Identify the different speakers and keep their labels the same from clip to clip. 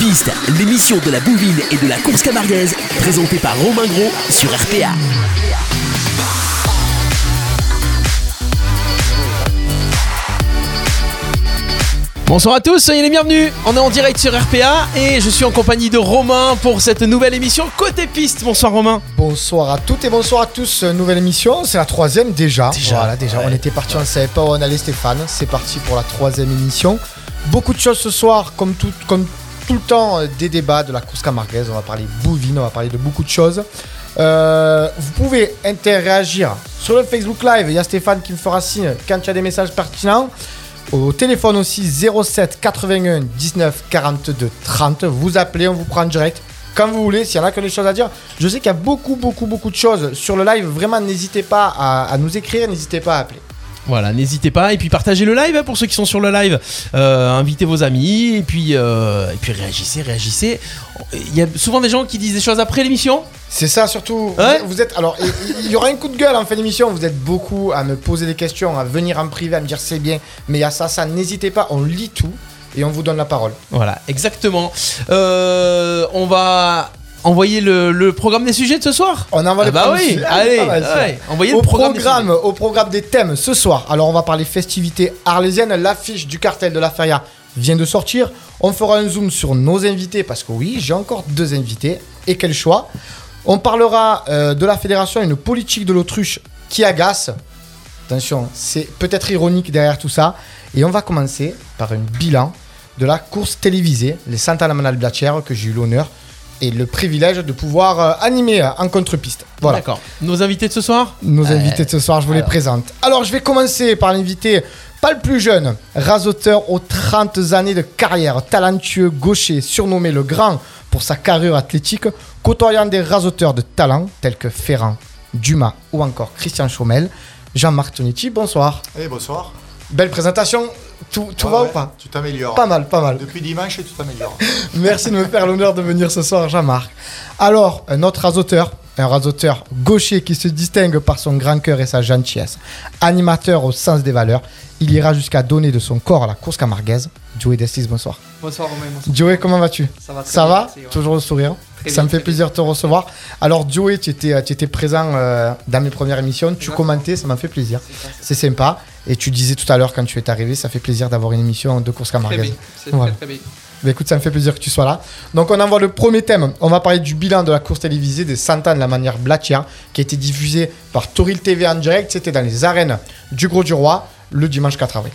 Speaker 1: piste, l'émission de la bouvine et de la course camarguaise, présentée par Romain Gros sur RPA.
Speaker 2: Bonsoir à tous, soyez les bienvenus. On est en direct sur RPA et je suis en compagnie de Romain pour cette nouvelle émission Côté Piste. Bonsoir Romain.
Speaker 3: Bonsoir à toutes et bonsoir à tous. Nouvelle émission, c'est la troisième déjà.
Speaker 2: Déjà,
Speaker 3: Voilà, déjà.
Speaker 2: ouais.
Speaker 3: On était parti, on ne savait pas où on allait Stéphane. C'est parti pour la troisième émission. Beaucoup de choses ce soir, comme tout, comme tout le temps, euh, des débats de la course camarguaise. On va parler bouvine, on va parler de beaucoup de choses. Euh, vous pouvez interagir sur le Facebook Live. Il y a Stéphane qui me fera signe quand il y a des messages pertinents. Au téléphone aussi 07 81 19 42 30. Vous appelez, on vous prend en direct. Quand vous voulez, s'il y en a que des choses à dire. Je sais qu'il y a beaucoup, beaucoup, beaucoup de choses sur le live. Vraiment, n'hésitez pas à nous écrire, n'hésitez pas à appeler.
Speaker 2: Voilà, n'hésitez pas et puis partagez le live hein, pour ceux qui sont sur le live. Euh, invitez vos amis et puis euh, et puis réagissez, réagissez. Il y a souvent des gens qui disent des choses après l'émission.
Speaker 3: C'est ça surtout.
Speaker 2: Ouais.
Speaker 3: Vous, êtes alors, il- il y aura un coup de gueule en fin d'émission. Vous êtes beaucoup à me poser des questions, à venir en privé, à me dire c'est bien, mais il y a ça, ça. N'hésitez pas, on lit tout et on vous donne la parole.
Speaker 2: Voilà, exactement. Euh, on va envoyer le, le programme des sujets de ce soir.
Speaker 3: On envoie
Speaker 2: Ah
Speaker 3: le
Speaker 2: bah
Speaker 3: premier
Speaker 2: oui, allez,
Speaker 3: ça.
Speaker 2: ouais, envoyez
Speaker 3: au
Speaker 2: le programme. des
Speaker 3: programme, au programme des thèmes ce soir. Alors on va parler festivités arlésiennes. L'affiche du cartel de la feria vient de sortir. On fera un zoom sur nos invités parce que oui, j'ai encore deux invités. Et quel choix On parlera euh, de la fédération, une politique de l'autruche qui agace. Attention, c'est peut-être ironique derrière tout ça. Et on va commencer par un bilan de la course télévisée, les Santa Manal Blacher, que j'ai eu l'honneur et le privilège de pouvoir euh, animer euh, en contre-piste. Voilà.
Speaker 2: D'accord. Nos invités de ce soir
Speaker 3: Nos
Speaker 2: Euh,
Speaker 3: invités de ce soir, je vous les présente. Alors, je vais commencer par l'invité, pas le plus jeune, rasoteur aux 30 années de carrière, talentueux, gaucher, surnommé le grand pour sa carrure athlétique, côtoyant des rasoteurs de talent tels que Ferrand, Dumas ou encore Christian Chaumel. Jean-Marc Tonetti, bonsoir.
Speaker 4: Eh bonsoir.
Speaker 3: Belle présentation. Tout, tout
Speaker 4: Ouais,
Speaker 3: va
Speaker 4: ouais,
Speaker 3: ou pas?
Speaker 4: Tu t'améliores.
Speaker 3: Pas mal, pas mal.
Speaker 4: Depuis dimanche, tu t'améliores.
Speaker 3: Merci de me faire l'honneur de venir ce soir, Jean-Marc. Alors, un autre rasoteur, un rasoteur gaucher qui se distingue par son grand cœur et sa gentillesse. Animateur au sens des valeurs, il ira jusqu'à donner de son corps à la course camarguaise. Joey Destis, bonsoir.
Speaker 5: Bonsoir Romain, bonsoir.
Speaker 3: Joey, comment vas-tu?
Speaker 5: Ça va très
Speaker 3: Ça
Speaker 5: bien,
Speaker 3: va?
Speaker 5: merci, ouais.
Speaker 3: Toujours le sourire?
Speaker 5: Très
Speaker 3: Ça
Speaker 5: bien,
Speaker 3: me fait plaisir de te recevoir. Alors, Joey, tu étais, tu étais présent euh, dans mes premières émissions. Tu commentais, ça m'a fait plaisir.
Speaker 5: C'est
Speaker 3: sympa. Et tu disais tout à l'heure, quand tu es arrivé, ça fait plaisir d'avoir une émission de course
Speaker 5: bien, c'est
Speaker 3: Voilà.
Speaker 5: très très bien.
Speaker 3: Bah écoute, ça me fait plaisir que tu sois là. Donc on envoie le premier thème. On va parler du bilan de la course télévisée des 100 ans de la manière Blatia, qui a été diffusée par Toril TV en direct. C'était dans les arènes du Gros du Roi le dimanche 4 avril.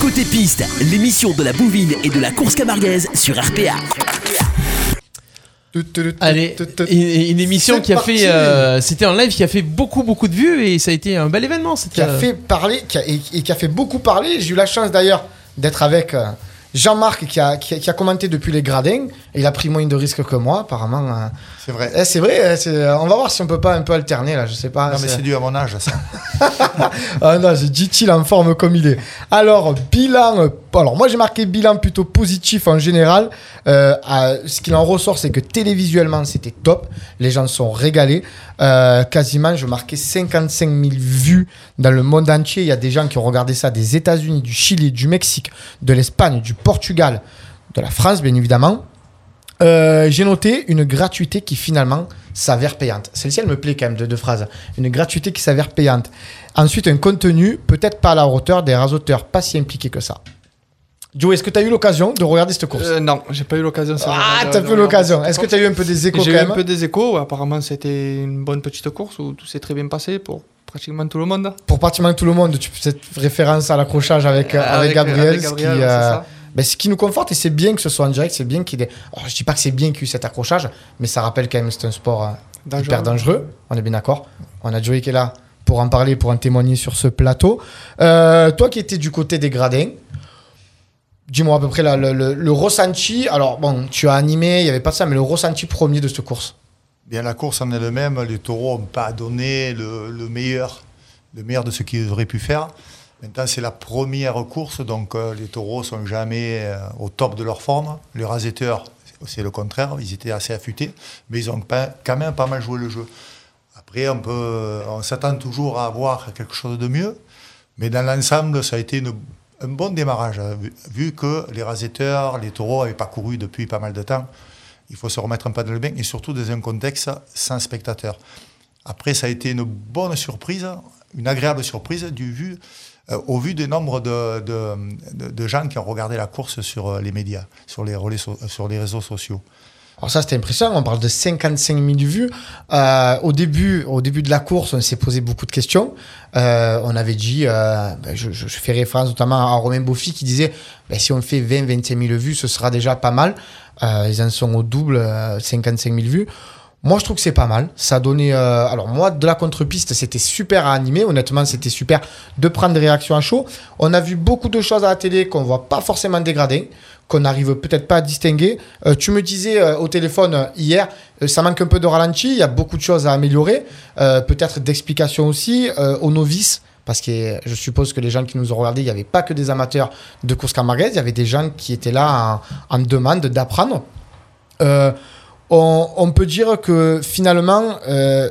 Speaker 1: Côté piste, l'émission de la bouvine et de la course camarguaise sur RPA.
Speaker 2: Allez, une, émission qui a fait, euh, c'était un live qui a fait beaucoup beaucoup de vues et ça a été un bel événement.
Speaker 3: Qui a
Speaker 2: euh,
Speaker 3: fait parler qui a- et, et qui a fait beaucoup parler. J'ai eu la chance d'ailleurs d'être avec euh, Jean-Marc qui a, qui, a, qui a commenté depuis les gradins. Il a pris moins de risques que moi, apparemment. euh.
Speaker 4: C'est vrai.
Speaker 3: Eh, c'est vrai, eh, c'est- on va voir si on peut pas un peu alterner là, je sais pas.
Speaker 4: non, mais
Speaker 3: c'est-
Speaker 4: dû à mon âge, ça.
Speaker 3: Ah non, j'ai dit il en forme comme il est. Alors, bilan. euh, alors, moi, j'ai marqué bilan plutôt positif en général. Euh, à- ce qu'il en ressort, c'est que télévisuellement, c'était top. Les gens sont régalés. Euh, quasiment, je marquais 55 000 vues dans le monde entier. Il y a des gens qui ont regardé ça des États-Unis, du Chili, du Mexique, de l'Espagne, du Portugal, de la France, bien évidemment. Euh, j'ai noté une gratuité qui finalement s'avère payante. Celle-ci, elle me plaît quand même de deux phrases. Une gratuité qui s'avère payante. Ensuite, un contenu peut-être pas à la hauteur des rasoteurs pas si impliqués que ça. Joe, est-ce que tu as eu l'occasion de regarder cette course?
Speaker 5: Euh, non, j'ai pas eu l'occasion.
Speaker 3: Ah,
Speaker 5: de-
Speaker 3: peu
Speaker 5: de
Speaker 3: l'occasion. Est-ce que tu as eu un peu des échos
Speaker 5: J'ai eu un peu des échos. Apparemment, c'était une bonne petite course où tout s'est très bien passé pour pratiquement tout le monde.
Speaker 3: Pour pratiquement tout le monde, tu cette référence à l'accrochage avec, euh, avec, Gabriel.
Speaker 5: avec
Speaker 3: ce, qui. Ben, ce qui nous conforte, et c'est bien que ce soit en direct, c'est bien qu'il y ait. Alors, je dis pas que c'est bien qu'il y ait eu cet accrochage, mais ça rappelle quand même que c'est un sport euh,
Speaker 5: Dangereux.
Speaker 3: hyper dangereux. On est bien d'accord. On a Joey qui est là pour en parler, pour en témoigner sur ce plateau. Euh, toi qui étais du côté des gradins, dis-moi à peu près là, le, le- le ressenti. Alors, bon, tu as animé, il n'y avait pas ça, mais le ressenti premier de cette course.
Speaker 4: Bien, la course en elle-même, les taureaux n'ont pas donné le, le meilleur, le meilleur de ce qu'ils auraient pu faire. Maintenant, c'est la première course, donc euh, les taureaux sont jamais euh, au top de leur forme. Les raseteurs, c'est le contraire, ils étaient assez affûtés, mais ils ont pas- quand même pas mal joué le jeu. Après, on, on s'attend toujours à avoir quelque chose de mieux, mais dans l'ensemble, ça a été un bon démarrage, vu, que les raseteurs, les taureaux n'avaient pas couru depuis pas mal de temps. Il faut se remettre un peu dans le bain et surtout dans un contexte sans spectateurs. Après, ça a été une bonne surprise, une agréable surprise du vu, euh, au vu du nombre de, de- de- gens qui ont regardé la course sur euh, les médias, sur les, relais so- sur les réseaux sociaux.
Speaker 3: Alors ça, c'était impressionnant. On parle de 55 000 vues. Euh, au début, au début de la course, on s'est posé beaucoup de questions. Euh, on avait dit, euh, ben, je, fais référence notamment à Romain Boffy qui disait, ben, si on fait 20, 25 000 vues, ce sera déjà pas mal. Euh, ils en sont au double, euh, 55 000 vues. Moi, je trouve que c'est pas mal. Ça a donné. euh, alors, moi, de la contre-piste, c'était super à animer. Honnêtement, c'était super de prendre des réactions à chaud. On a vu beaucoup de choses à la télé qu'on voit pas forcément dégrader, qu'on n'arrive peut-être pas à distinguer. Euh, tu me disais euh, au téléphone hier, ça manque un peu de ralenti. Il y a beaucoup de choses à améliorer. Peut-être d'explications aussi aux novices. Parce que je suppose que les gens qui nous ont regardés, il n'y avait pas que des amateurs de course camarguaise, il y avait des gens qui étaient là en, en demande d'apprendre. Euh, on, peut dire que finalement, euh,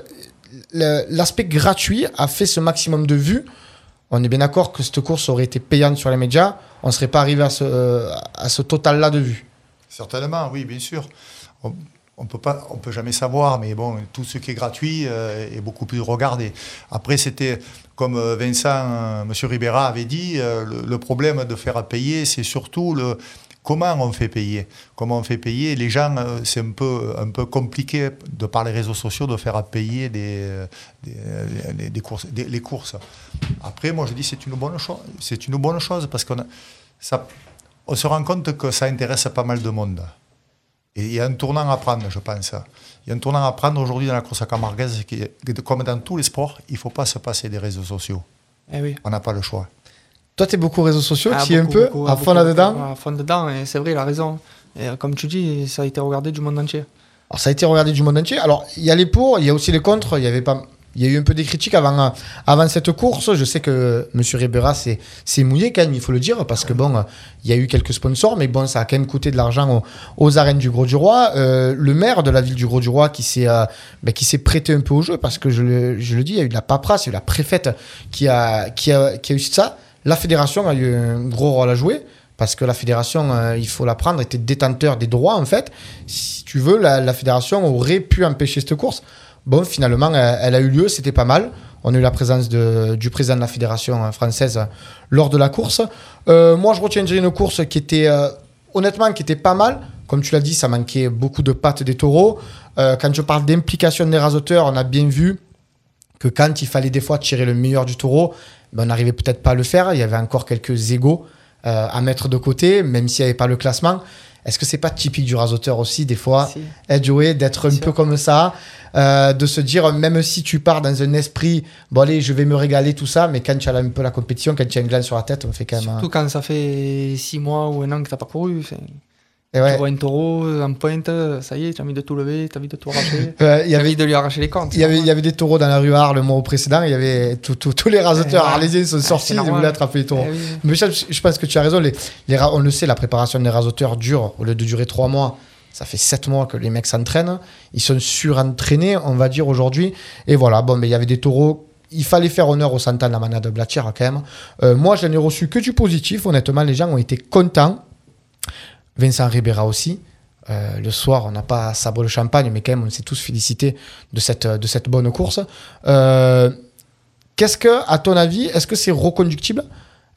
Speaker 3: l'aspect gratuit a fait ce maximum de vues. On est bien d'accord que cette course aurait été payante sur les médias, on ne serait pas arrivé à ce, euh, à ce total-là de vues.
Speaker 4: Certainement, oui, bien sûr. On on peut pas, on peut jamais savoir, mais bon, tout ce qui est gratuit euh, est beaucoup plus regardé. Après, c'était comme Vincent, euh, Monsieur Ribera avait dit, le, le problème de faire payer, c'est surtout le comment on fait payer? Comment on fait payer? Les gens, euh, c'est un peu, un peu compliqué de par les réseaux sociaux de faire payer des, euh, des, les, des courses, des- les courses. Après, moi, je dis c'est une bonne chose. C'est une bonne chose parce qu'on ça, on se rend compte que ça intéresse pas mal de monde. Et il y a un tournant à prendre, je pense. Il y a un tournant à prendre aujourd'hui dans la course à qui est- comme dans tous les sports, il ne faut pas se passer des réseaux sociaux.
Speaker 5: Eh oui.
Speaker 4: On n'a pas le choix.
Speaker 3: Toi, tu es beaucoup réseaux sociaux,
Speaker 5: Ah,
Speaker 3: tu es un peu
Speaker 5: beaucoup,
Speaker 3: à fond là-dedans.
Speaker 5: À fond dedans, et c'est vrai, il a raison. Et euh, comme tu dis, ça a été regardé du monde entier.
Speaker 3: Alors, ça a été regardé du monde entier. Alors, il y a les pour, il y a aussi les contre. Il y avait pas. Il y a eu un peu des critiques avant, euh, avant cette course. Je sais que M. Ribera s'est mouillé quand même, il faut le dire, parce que bon, euh, il y a eu quelques sponsors, mais bon, ça a quand même coûté de l'argent aux, aux arènes du Gros du Roi. Euh, le maire de la ville du Gros du Roi qui s'est euh, qui s'est prêté un peu au jeu, parce que je le, je le dis, il y a eu de la paperasse, il y a eu la préfète qui a, qui a, qui a eu ça. La fédération a eu un gros rôle à jouer. Parce que la fédération, euh, il faut la prendre, était détenteur des droits en fait. Si tu veux, la, fédération aurait pu empêcher cette course. Bon, finalement, elle, a eu lieu, c'était pas mal. On a eu la présence du président de la fédération euh, française euh, lors de la course. Moi, je retiendrai une course qui était, honnêtement, qui était pas mal. Comme tu l'as dit, ça manquait beaucoup de pattes des taureaux. Quand je parle d'implication des rasoteurs, on a bien vu que quand il fallait des fois tirer le meilleur du taureau, ben, on n'arrivait peut-être pas à le faire. Il y avait encore quelques égaux euh, à mettre de côté, même s'il n'y avait pas le classement. Est-ce que c'est pas typique du rasoteur aussi, des fois,
Speaker 5: Si.
Speaker 3: joué, d'être un peu comme ça, euh, de se dire, même si tu pars dans un esprit, bon allez, je vais me régaler, tout ça, mais quand tu as un peu la compétition, quand tu as un gland sur la tête, on fait quand même.
Speaker 5: Surtout quand ça fait 6 mois ou un an que t'as pas couru. C'est-
Speaker 3: Et ouais.
Speaker 5: Tu vois un taureau en pointe, ça y est, tu as envie de tout lever, tu as envie de tout arracher.
Speaker 3: Euh, y avait
Speaker 5: envie de lui arracher les cornes.
Speaker 3: Il y, avait, il y avait des taureaux dans la rue Arles le mois précédent. Il y avait tous les rasoteurs
Speaker 5: Ouais.
Speaker 3: arlésiens sont
Speaker 5: Ouais,
Speaker 3: sortis, ils voulaient attraper les taureaux.
Speaker 5: Eh oui.
Speaker 3: Mais je, je pense que tu as raison. Les, les ra- on le sait, la préparation des rasoteurs dure. Au lieu de durer trois mois, ça fait sept mois que les mecs s'entraînent. Ils sont surentraînés, on va dire, aujourd'hui. Et voilà, bon, mais il y avait des taureaux. Il fallait faire honneur au Santan, la manade de Blatière, quand même. Euh, moi, je n'ai reçu que du positif. Honnêtement, les gens ont été contents. Vincent Ribera aussi. Euh, le soir, on n'a pas sabré le champagne, mais quand même, on s'est tous félicités de cette, de cette bonne course. Euh, Qu'est-ce que, à ton avis, est-ce que c'est reconductible?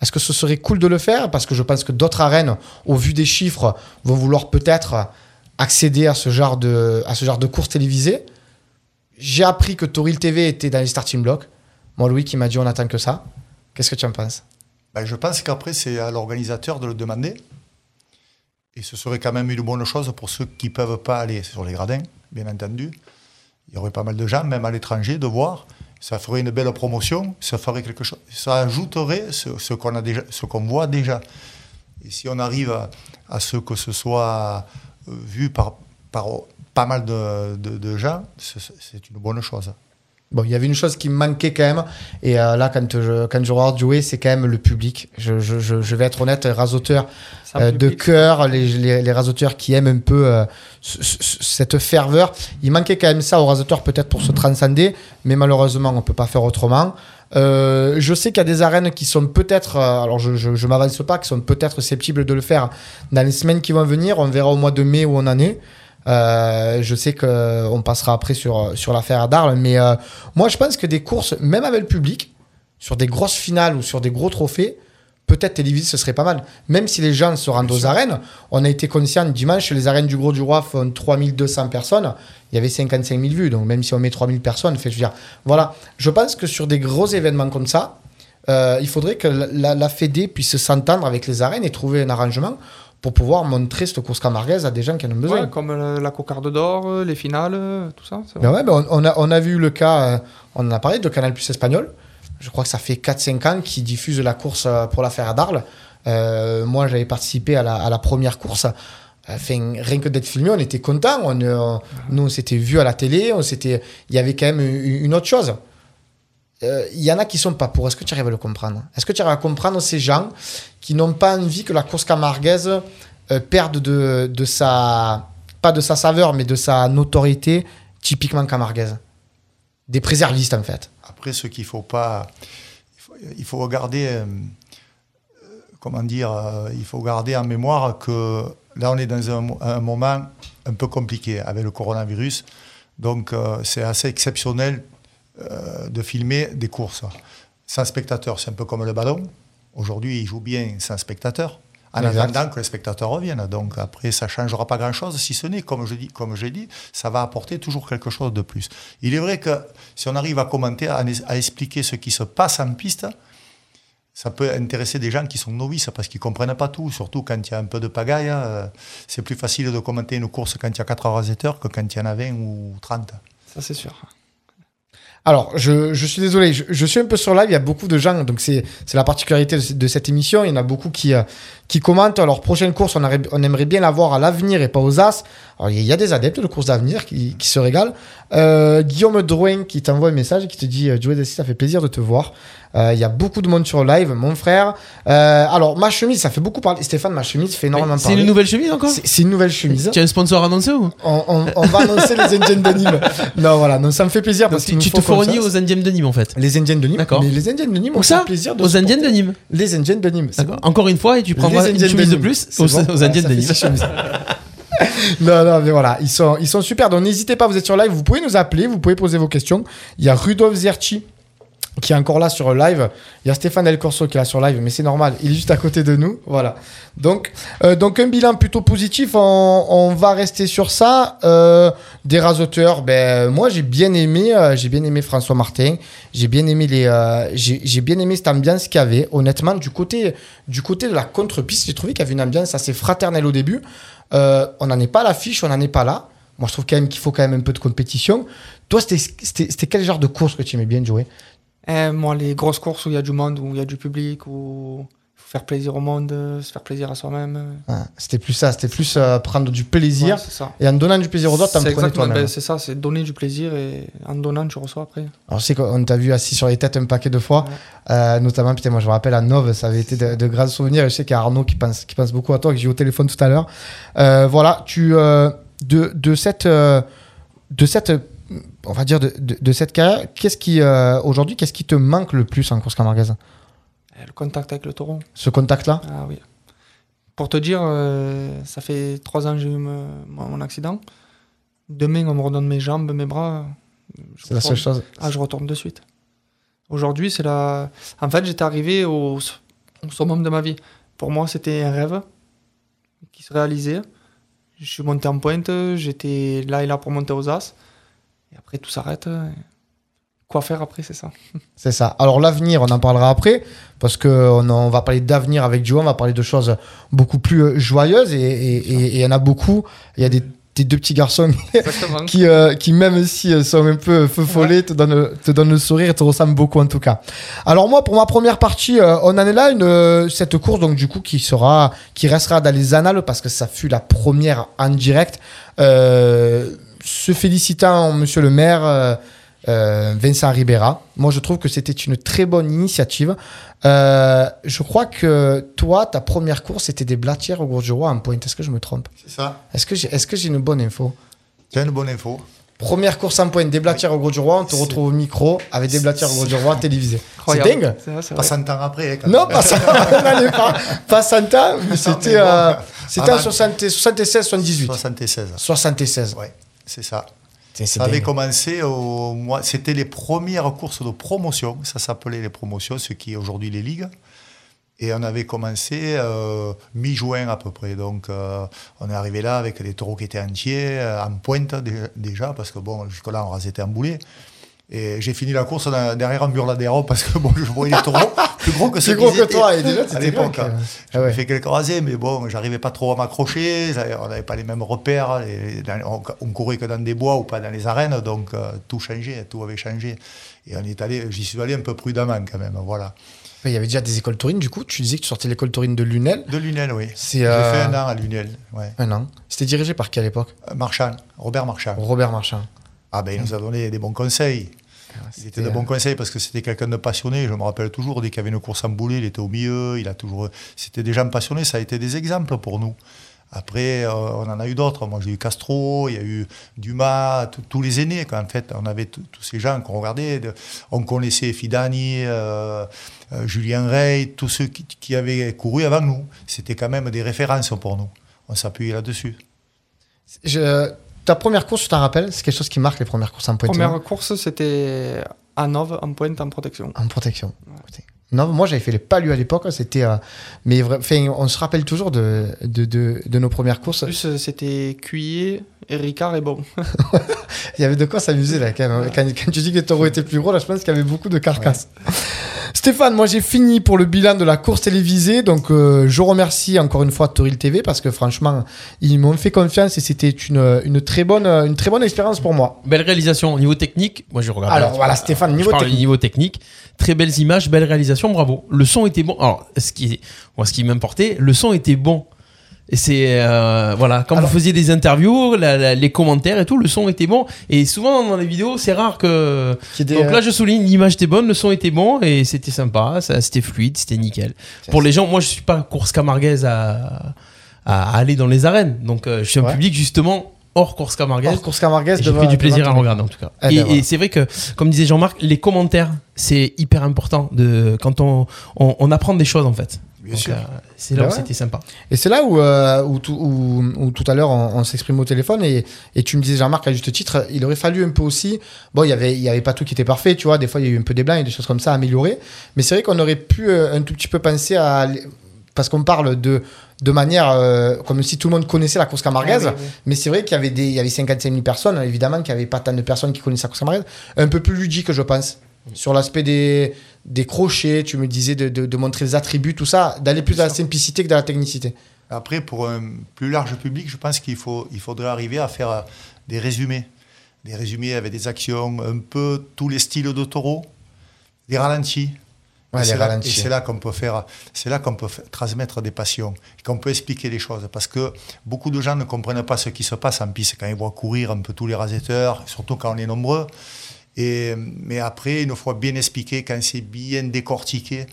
Speaker 3: Est-ce que ce serait cool de le faire? Parce que je pense que d'autres arènes, au vu des chiffres, vont vouloir peut-être accéder à ce genre de, à ce genre de course télévisée. J'ai appris que Toril TV était dans les starting blocks. Moi, Louis qui m'a dit on attend que ça. Qu'est-ce que tu en penses?
Speaker 4: Ben, je pense qu'après, c'est à l'organisateur de le demander. Et ce serait quand même une bonne chose pour ceux qui ne peuvent pas aller sur les gradins, bien entendu. Il y aurait pas mal de gens, même à l'étranger, de voir. Ça ferait une belle promotion, ça ferait quelque chose. Ça ajouterait ce, qu'on a déjà, ce qu'on voit déjà. Et si on arrive à, ce que ce soit euh, vu par, pas mal de, de- gens, c'est une bonne chose.
Speaker 3: Bon, il y avait une chose qui me manquait quand même, et euh, là, quand je, quand je regarde jouer, c'est quand même le public. Je, je, je, je vais être honnête, rasoteur euh, de cœur, les, les, les rasoteurs qui aiment un peu euh, ce- ce- cette ferveur. Il manquait quand même ça aux rasoteurs, peut-être pour se transcender, mais malheureusement, on peut pas faire autrement. Euh, je sais qu'il y a des arènes qui sont peut-être, euh, alors je, je, je m'avance pas, qui sont peut-être susceptibles de le faire dans les semaines qui vont venir. On verra au mois de mai où on en est. Euh, je sais qu'on passera après sur, sur l'affaire d'Arles, mais euh, moi je pense que des courses, même avec le public, sur des grosses finales ou sur des gros trophées, peut-être télévisé ce serait pas mal. Même si les gens se rendent aux arènes, on a été conscient dimanche, les arènes du Gros du Roi font 3200 personnes, il y avait 55 000 vues, donc même si on met 3000 personnes, fait, je veux dire, voilà. Je pense que sur des gros événements comme ça, euh, il faudrait que la, la, la Fédé puisse s'entendre avec les arènes et trouver un arrangement pour pouvoir montrer cette course camarguaise à des gens qui en ont besoin.
Speaker 5: Ouais, comme la, la cocarde d'or, euh, les finales, euh, tout ça.
Speaker 3: Ben ouais, ben on, on a, on a vu le cas, euh, on en a parlé de Canal Plus Espagnol. Je crois que ça fait 4-5 ans qu'ils diffusent la course pour l'affaire à Darles. Euh, moi, j'avais participé à la, à la première course. Enfin, rien que d'être filmé, on était content. On, nous, on s'était vu à la télé. On s'était, il y avait quand même une, une autre chose. Euh, Il y en a qui sont pas pour. Est-ce que tu arrives à le comprendre? Est-ce que tu arrives à comprendre ces gens qui n'ont pas envie que la course camarguaise euh, perde de, sa, pas de sa saveur, mais de sa notoriété typiquement camarguaise? Des préservistes, en fait.
Speaker 4: Après, ce qu'il faut pas, il faut, il euh, euh, comment dire, euh, il faut garder en mémoire que là, on est dans un, mo- un moment un peu compliqué avec le coronavirus. Donc, euh, c'est assez exceptionnel euh, de filmer des courses sans spectateurs. C'est un peu comme le ballon. Aujourd'hui, il joue bien sans spectateurs. En
Speaker 3: Exact.
Speaker 4: attendant que les spectateurs reviennent. Donc après, ça ne changera pas grand-chose, si ce n'est, comme je dis, comme j'ai dit, ça va apporter toujours quelque chose de plus. Il est vrai que si on arrive à commenter, à, à expliquer ce qui se passe en piste, ça peut intéresser des gens qui sont novices parce qu'ils ne comprennent pas tout, surtout quand il y a un peu de pagaille. euh, c'est plus facile de commenter une course quand il y a 4 heures à 7 heures que quand il y en a 20 ou 30.
Speaker 5: Ça, c'est sûr.
Speaker 3: Alors, je, je suis désolé, je, suis un peu sur live, il y a beaucoup de gens, donc c'est la particularité de, ce- de cette émission, il y en a beaucoup qui, euh, qui commentent. Alors, prochaine course, on, on aimerait bien la voir à l'avenir et pas aux As. Alors, il y a- des adeptes de course d'avenir qui, qui se régalent. Euh, Guillaume Drouin qui t'envoie un message et qui te dit euh, Joey Dessy, ça fait plaisir de te voir. Euh, Il y a beaucoup de monde sur live, mon frère. Euh, alors, ma chemise, ça fait beaucoup parler. Stéphane, ma chemise fait énormément
Speaker 2: C'est
Speaker 3: parler.
Speaker 2: une nouvelle chemise encore
Speaker 3: C'est c'est une nouvelle chemise.
Speaker 2: Tu as un sponsor annoncé ou
Speaker 3: On, on- on va annoncer les Indiens de Nîmes. Non, voilà, non, ça me fait plaisir parce me
Speaker 2: tu te fournis aux Indiennes de Nîmes en fait.
Speaker 3: Les Indiennes de Nîmes.
Speaker 2: D'accord.
Speaker 3: Mais les Indiennes de Nîmes, on
Speaker 2: ça
Speaker 3: fait plaisir de
Speaker 2: Aux. Indiennes de Nîmes.
Speaker 3: Les Indiennes de Nîmes. c'est
Speaker 2: D'accord. Encore une fois, et tu prendras
Speaker 3: Les
Speaker 2: une chemise de plus
Speaker 3: C'est
Speaker 2: aux, Indiennes de Nîmes.
Speaker 3: non, non, mais voilà, ils sont, ils sont super. Donc n'hésitez pas, vous êtes sur live, vous pouvez nous appeler, vous pouvez poser vos questions. Il y a Rudolf Zerchi qui est encore là sur live. Il y a Stéphane Del Corso qui est là sur live, mais c'est normal, il est juste à côté de nous. Voilà. Donc, euh, donc un bilan plutôt positif, on, va rester sur ça. Euh, des rasoteurs, ben, moi j'ai bien aimé, euh, j'ai bien aimé François Martin, j'ai bien aimé les, j'ai bien aimé cette ambiance qu'il y avait. Honnêtement, du côté, du côté de la contre-piste, j'ai trouvé qu'il y avait une ambiance assez fraternelle au début. On n'en est pas à l'affiche, on n'en est pas là. Moi, je trouve quand même qu'il faut quand même un peu de compétition. Toi, c'était quel genre de course que tu aimais bien jouer?
Speaker 5: Eh, moi, les grosses courses où il y a du monde, où il y a du public, où il faut faire plaisir au monde, euh, se faire plaisir à soi-même. euh.
Speaker 3: Ouais, C'était plus ça, c'était plus euh, prendre du plaisir.
Speaker 5: Ouais, c'est ça.
Speaker 3: Et en donnant du plaisir aux autres, t'en
Speaker 5: C'est
Speaker 3: prenais toi-même.
Speaker 5: ben, c'est ça, c'est donner du plaisir et en donnant, tu reçois après.
Speaker 3: Alors, je sais qu'on t'a vu assis sur les têtes un paquet de fois,
Speaker 5: Ouais.
Speaker 3: euh, notamment, putain, moi je me rappelle à Nove, ça avait été de, de grands souvenirs. Et je sais qu'il y a Arnaud qui pense, qui pense beaucoup à toi, que j'ai eu au téléphone tout à l'heure. Voilà, tu, de, de cette, de cette, on va dire, de, de, de cette carrière, qu'est-ce qui, euh, aujourd'hui, qu'est-ce qui te manque le plus en course camargaise
Speaker 5: Et le contact avec le taureau.
Speaker 3: Ce contact-là?
Speaker 5: Ah oui. Pour te dire, euh, ça fait trois ans que j'ai eu me- mon, accident. Demain, on me redonne mes jambes, mes bras.
Speaker 3: C'est la seule chose.
Speaker 5: Ah, je retourne de suite. Aujourd'hui, c'est la. En fait, j'étais arrivé au, au summum de ma vie. Pour moi, c'était un rêve qui se réalisait. Je suis monté en pointe, j'étais là et là pour monter aux As. Et après, tout s'arrête. Quoi faire après, c'est ça.
Speaker 3: C'est ça. Alors l'avenir, on en parlera après, parce que on, va parler d'avenir avec Joe, on va parler de choses beaucoup plus euh, joyeuses, et il y en a beaucoup. Il y a des, des deux petits garçons qui, euh, qui même si euh, sont un peu feu follet, te donnent, te donnent le sourire et te ressemblent beaucoup en tout cas. Alors moi, pour ma première partie, euh, on en est là, une, euh, cette course donc du coup qui sera, qui restera dans les annales parce que ça fut la première en direct. Se félicitant, Monsieur le maire. euh, euh, Vincent Ribera. Moi, je trouve que c'était une très bonne initiative. Euh, je crois que toi, ta première course, c'était des blatières au Gourge du Roi en pointe. Est-ce que je me trompe?
Speaker 4: C'est ça.
Speaker 3: Est-ce que j'ai est une bonne info?
Speaker 4: C'est une bonne info.
Speaker 3: Première course en pointe, des blatières au Gros du Roi, on te
Speaker 4: C'est-
Speaker 3: retrouve au micro avec des blatières au Gros du Roi télévisées. C'est
Speaker 5: Incroyable.
Speaker 3: dingue?
Speaker 5: Vrai, c'est
Speaker 4: Pas
Speaker 5: vrai.
Speaker 4: 100 ans après. hein, quand
Speaker 3: Non, pas ça, n'allez pas, pas Santa, mais c'était
Speaker 4: mais bon.
Speaker 3: euh, c'était
Speaker 4: Ah,
Speaker 3: en
Speaker 4: bah,
Speaker 3: 60 76, 78.
Speaker 4: 76.
Speaker 3: 76.
Speaker 4: Ouais, c'est ça. Ça avait commencé au mois. C'était les premières courses de promotion. Ça s'appelait les promotions, ce qui est aujourd'hui les ligues. Et on avait commencé euh, mi-juin à peu près. Donc euh, on est arrivé là avec les taureaux qui étaient entiers, euh, en pointe dé- déjà, parce que bon, jusque-là on rasait en boulet. Et j'ai fini la course derrière un burladero parce que bon, je voyais les taureaux plus gros que
Speaker 3: C'est
Speaker 4: ceux
Speaker 3: gros que toi, et déjà,
Speaker 4: à l'époque. hein. J'avais
Speaker 3: Ah ouais.
Speaker 4: fait quelques rasés, mais bon, j'arrivais pas trop à m'accrocher. On n'avait pas les mêmes repères. les- on, on courait que dans des bois ou pas dans les arènes, donc euh, tout changeait, tout avait changé. Et on est allé, j'y suis allé un peu prudemment quand même, voilà.
Speaker 3: Il y avait déjà des écoles taurines, du coup, tu disais que tu sortais l'école taurine de Lunel,
Speaker 4: De Lunel, oui. J'ai
Speaker 3: euh,
Speaker 4: fait un an à Lunel, ouais.
Speaker 3: un an. C'était dirigé par qui à l'époque
Speaker 4: Euh, Marchand, Robert Marchand.
Speaker 3: Robert Marchand.
Speaker 4: Ah ben il nous a donné des bons conseils. Il était de
Speaker 3: C'était,
Speaker 4: bons conseils parce que c'était quelqu'un de passionné. Je me rappelle toujours, dès qu'il y avait une course en boulet, il était au milieu. Il a toujours. C'était des gens passionnés. Ça a été des exemples pour nous. Après, euh, on en a eu d'autres. Moi, j'ai eu Castro, il y a eu Dumas, tous les aînés. Quoi. En fait, on avait tous ces gens qu'on regardait. De- on connaissait Fidani, euh, euh, Julien Rey, tous ceux qui, qui avaient couru avant nous. C'était quand même des références pour nous. On s'appuyait là-dessus.
Speaker 3: Je- ta première course, tu t'en rappelles C'est quelque chose qui marque les premières courses en pointe.
Speaker 5: Première course, c'était à Nove, en pointe, en protection.
Speaker 3: En protection. Non, moi j'avais fait les palus à l'époque, c'était. euh, mais enfin, on se rappelle toujours de, de, de, de nos premières courses.
Speaker 5: En plus, euh, c'était Cuillet et Ricard et bon.
Speaker 3: Il y avait de quoi s'amuser là quand même. Quand, quand tu dis que les taureaux étaient plus gros, là je pense qu'il y avait beaucoup de carcasses. Stéphane, moi j'ai fini pour le bilan de la course télévisée. Donc euh, je remercie encore une fois Toril TV parce que franchement, ils m'ont fait confiance et c'était une, une, très bonne, une très bonne expérience pour moi.
Speaker 2: Belle réalisation au niveau technique. Moi, je regarde.
Speaker 3: Alors voilà, Stéphane,
Speaker 2: Je
Speaker 3: niveau technique.
Speaker 2: niveau technique. Très belles images, belle réalisation, bravo. Le son était bon. Alors, ce qui, moi, ce qui m'importait, le son était bon. Et c'est euh, voilà, quand
Speaker 3: Alors-
Speaker 2: vous faisiez des interviews, la- la- les commentaires et tout, le son était bon. Et souvent dans les vidéos, c'est rare que. Donc là, je souligne, l'image était bonne, le son était bon et c'était sympa, ça, c'était fluide, c'était nickel. Pour les gens, moi, je suis pas course camarguaise à, à aller dans les arènes, donc euh, je suis un
Speaker 3: Ouais.
Speaker 2: public justement hors course camarguaise.
Speaker 3: Hors course camarguaise.
Speaker 2: Et J'ai pris du plaisir à regarder en tout cas.
Speaker 3: Eh ben
Speaker 2: et
Speaker 3: voilà.
Speaker 2: et c'est vrai que, comme disait Jean-Marc, les commentaires, c'est hyper important de, quand on, on, on apprend des choses en fait.
Speaker 4: Bien
Speaker 2: Donc,
Speaker 4: sûr.
Speaker 2: euh, c'est là
Speaker 3: Ben
Speaker 2: où
Speaker 3: ouais.
Speaker 2: c'était sympa.
Speaker 3: Et c'est là où, euh, où, tout, où, où tout à l'heure on, on s'exprime au téléphone et, et tu me disais Jean-Marc à juste titre, il aurait fallu un peu aussi. Bon, il y avait il y avait pas tout qui était parfait, tu vois. Des fois il y a eu un peu des blancs et des choses comme ça à améliorer. Mais c'est vrai qu'on aurait pu euh, un tout petit peu penser à parce qu'on parle de de manière euh, comme si tout le monde connaissait la course camarguaise.
Speaker 5: Ah oui, oui.
Speaker 3: Mais c'est vrai qu'il y avait des il y avait 55 000 personnes évidemment qu'il n'y avait pas tant de personnes qui connaissaient la course camarguaise. Un peu plus ludique je pense. Sur l'aspect des, des crochets, tu me disais de, de, de montrer les attributs, tout ça, d'aller plus dans la simplicité que dans la technicité.
Speaker 4: Après, pour un plus large public, je pense qu'il faut, il faudrait arriver à faire euh, des résumés. Des résumés avec des actions, un peu tous les styles de taureau, des ralentis.
Speaker 3: Ouais,
Speaker 4: et c'est là- qu'on peut faire, c'est là qu'on peut transmettre des passions, qu'on peut expliquer les choses, parce que beaucoup de gens ne comprennent pas ce qui se passe en piste quand ils voient courir un peu tous les rasetteurs, surtout quand on est nombreux. Et, mais après, une fois bien expliqué, quand c'est bien décortiqué,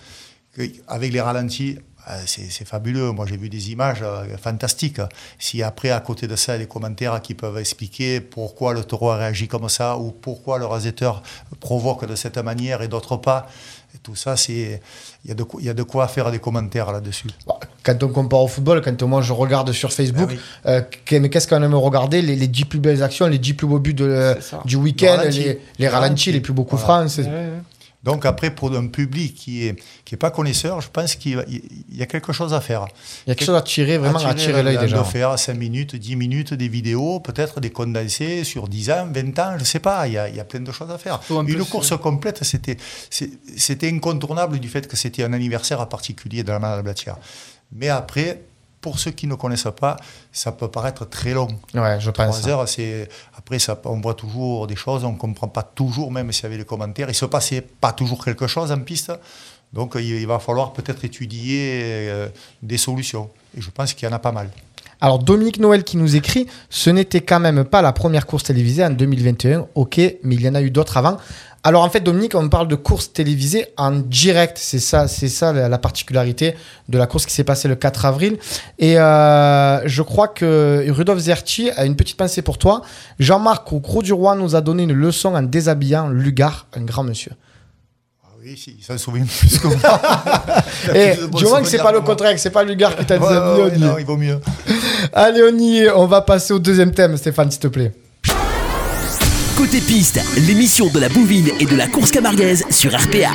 Speaker 4: avec les ralentis, euh, c'est fabuleux. Moi, j'ai vu des images euh, fantastiques. Si après, à côté de ça, il y a des commentaires qui peuvent expliquer pourquoi le taureau a réagi comme ça, ou pourquoi le rasetteur provoque de cette manière et d'autres pas, et tout ça, c'est il y, a de quoi- il y a de quoi faire des commentaires là-dessus.
Speaker 3: Bon, Quand on compare au football, quand moi je regarde sur Facebook,
Speaker 4: Ah oui.
Speaker 3: euh, mais qu'est-ce qu'on aime regarder? Les, les 10 plus belles actions, les 10 plus beaux buts de, du week-end, les, les
Speaker 4: Le
Speaker 3: ralentis,
Speaker 4: ralenti.
Speaker 3: les plus beaux coups
Speaker 4: Voilà.
Speaker 3: francs. c'est-
Speaker 5: Ouais, ouais.
Speaker 4: Donc après, pour un public qui est qui est pas connaisseur, je pense qu'il y a- quelque chose à faire.
Speaker 3: Il y a quelque chose à tirer, vraiment à tirer l'œil déjà.
Speaker 4: De faire 5 minutes, 10 minutes, des vidéos, peut-être des condensés sur 10 ans, 20 ans, je ne sais pas. Il y, a, il y a plein de choses à faire. Une
Speaker 5: plus,
Speaker 4: course
Speaker 5: euh,
Speaker 4: complète, c'était incontournable du fait que c'était un anniversaire particulier de la Manade Blatière. Mais après, pour ceux qui ne connaissent pas, ça peut paraître très long.
Speaker 3: Ouais, je pense.
Speaker 4: 3 heures, c'est après ça, on voit toujours des choses, on comprend pas toujours, même s'il y avait les commentaires. Il se passait pas toujours quelque chose en piste, donc il, il va falloir peut-être étudier euh, des solutions. Et je pense qu'il y en a pas mal.
Speaker 3: Alors Dominique Noël qui nous écrit, ce n'était quand même pas la première course télévisée en 2021, ok, mais il y en a eu d'autres avant. Alors en fait Dominique, on parle de course télévisée en direct, c'est ça, c'est ça la, la particularité de la course qui s'est passée le 4 avril. Et euh, je crois que Rudolf Zerti a une petite pensée pour toi. Jean-Marc au Gros du Roi nous a donné une leçon en déshabillant Lugar, un grand monsieur.
Speaker 4: Ah oui, il s'en souvient plus que moi.
Speaker 3: Et
Speaker 4: bons
Speaker 3: du moins que c'est pas le contraire, que c'est pas Lugar qui t'a déshabillé.
Speaker 4: ouais, non, il vaut mieux.
Speaker 3: Allez, on y est. On va passer au deuxième thème, Stéphane, s'il te plaît.
Speaker 1: Côté piste, l'émission de la bouvine et de la course camarguaise sur RPA.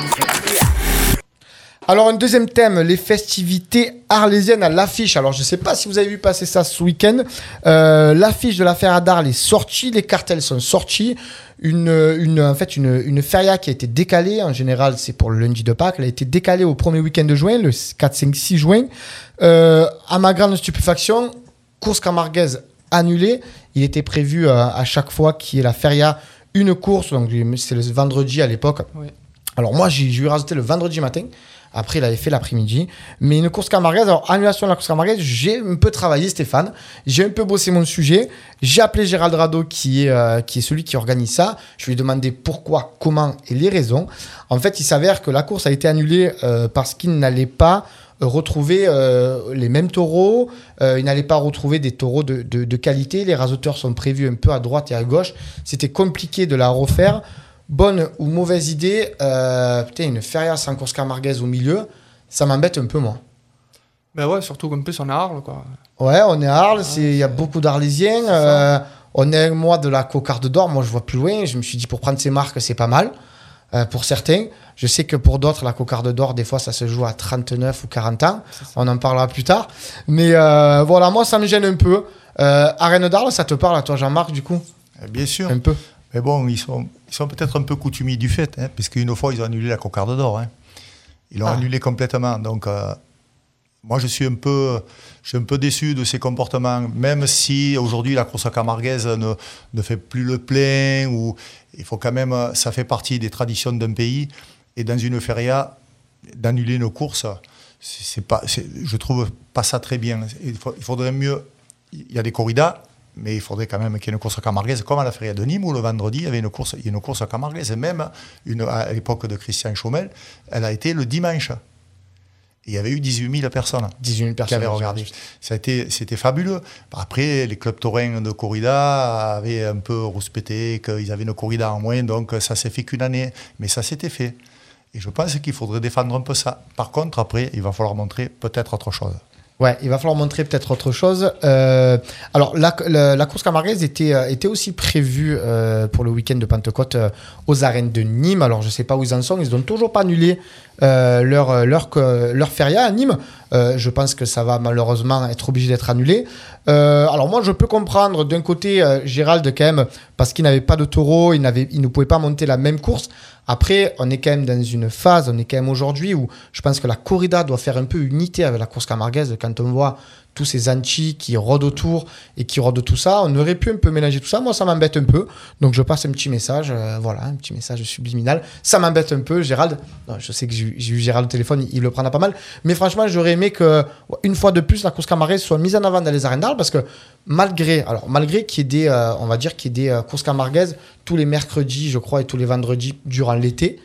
Speaker 3: Alors, un deuxième thème, les festivités arlésiennes à l'affiche. Alors, je ne sais pas si vous avez vu passer ça ce week-end. Euh, l'affiche de l'affaire Adar est sortie, les cartels sont sortis. Une, une, en fait, une, une feria qui a été décalée, en général, c'est pour le lundi de Pâques, elle a été décalée au premier week-end de juin, le 4, 5, 6 juin. Euh, à ma grande stupéfaction, course camarguaise annulée. Il était prévu euh, à chaque fois qu'il y ait la feria une course, donc c'est le vendredi à l'époque.
Speaker 5: Oui.
Speaker 3: Alors moi, j'ai eu rajouté le vendredi matin. Après, il avait fait l'après-midi. Mais une course camarguaise, alors annulation de la course camarguaise, j'ai un peu travaillé, Stéphane. J'ai un peu bossé mon sujet. J'ai appelé Gérald Rado, qui est, euh, qui est celui qui organise ça. Je lui ai demandé pourquoi, comment et les raisons. En fait, il s'avère que la course a été annulée euh, parce qu'il n'allait pas retrouver euh, les mêmes taureaux. Euh, il n'allait pas retrouver des taureaux de, de- de qualité. Les rasoteurs sont prévus un peu à droite et à gauche. C'était compliqué de la refaire. Bonne ou mauvaise idée, euh, putain, une feria sans course camarguaise au milieu, ça m'embête un peu, moi.
Speaker 5: Ben ouais, surtout qu'en plus on est à Arles, quoi.
Speaker 3: Ouais, on est à Arles, il y a beaucoup d'Arlésiens. euh, on est un mois de la cocarde d'or, moi je vois plus loin. Je me suis dit, pour prendre ces marques, c'est pas mal. Euh, pour certains, je sais que pour d'autres, la cocarde d'or, des fois, ça se joue à 39 ou 40 ans. On en parlera plus tard. Mais euh, voilà, moi, ça me gêne un peu. Euh, Arène d'Arles, ça te parle à toi, Jean-Marc, du coup?
Speaker 4: Bien sûr.
Speaker 3: Un peu.
Speaker 4: Mais bon, ils sont, ils sont peut-être un peu coutumiers du fait, hein, parce qu'une fois, ils ont annulé la cocarde d'or. hein. Ils l'ont
Speaker 3: Ah.
Speaker 4: annulé complètement. Donc, euh, moi, je suis, un peu, je suis un peu déçu de ces comportements, même si aujourd'hui, la course camarguaise ne, ne fait plus le plein, ou il faut quand même, ça fait partie des traditions d'un pays, et dans une feria, d'annuler nos courses, c'est pas, je trouve pas ça très bien. Il, faudrait mieux, il y a des corridas, mais il faudrait quand même qu'il y ait une course camarguaise, comme à la feria de Nîmes, où le vendredi, il y avait une course, une course. Et même une, à l'époque de Christian Chaumel, elle a été le dimanche. Il y avait eu 18 000 personnes
Speaker 3: 18 000
Speaker 4: qui avaient regardé. Ça a été, c'était fabuleux. Après, les clubs taurins de corrida avaient un peu rouspété qu'ils avaient une corrida en moins, donc ça s'est fait qu'une année. Mais ça s'était fait. Et je pense qu'il faudrait défendre un peu ça. Par contre, après, il va falloir montrer peut-être autre chose.
Speaker 3: Ouais, il va falloir montrer peut-être autre chose. Euh, alors, la, la- la course camarguaise était, euh, était aussi prévue euh, pour le week-end de Pentecôte euh, aux arènes de Nîmes. Alors, je ne sais pas où ils en sont. Ils n'ont toujours pas annulé euh, leur, euh, leur, leur feria à Nîmes. Euh, je pense que ça va malheureusement être obligé d'être annulé. Alors, moi, je peux comprendre d'un côté Gérald quand même, parce qu'il n'avait pas de taureau, il, il ne pouvait pas monter la même course. Après, on est quand même dans une phase, on est quand même aujourd'hui où je pense que la corrida doit faire un peu unité avec la course camarguaise. Quand on voit tous ces anti qui rôdent autour et qui rôdent tout ça, on aurait pu un peu mélanger tout ça. Moi, ça m'embête un peu. Donc, je passe un petit message, euh, voilà, un petit message subliminal. Ça m'embête un peu, Gérald. Je sais que j'ai eu- Gérald au téléphone, il, il le prendra pas mal. Mais franchement, j'aurais aimé que, une fois de plus, la course camarguaise soit mise en avant dans les arènes d'Arles parce que malgré, alors, malgré qu'il y ait des, euh, on va dire qu'il y ait des euh, courses camarguaises tous les mercredis, je crois, et tous les vendredis durant l'été,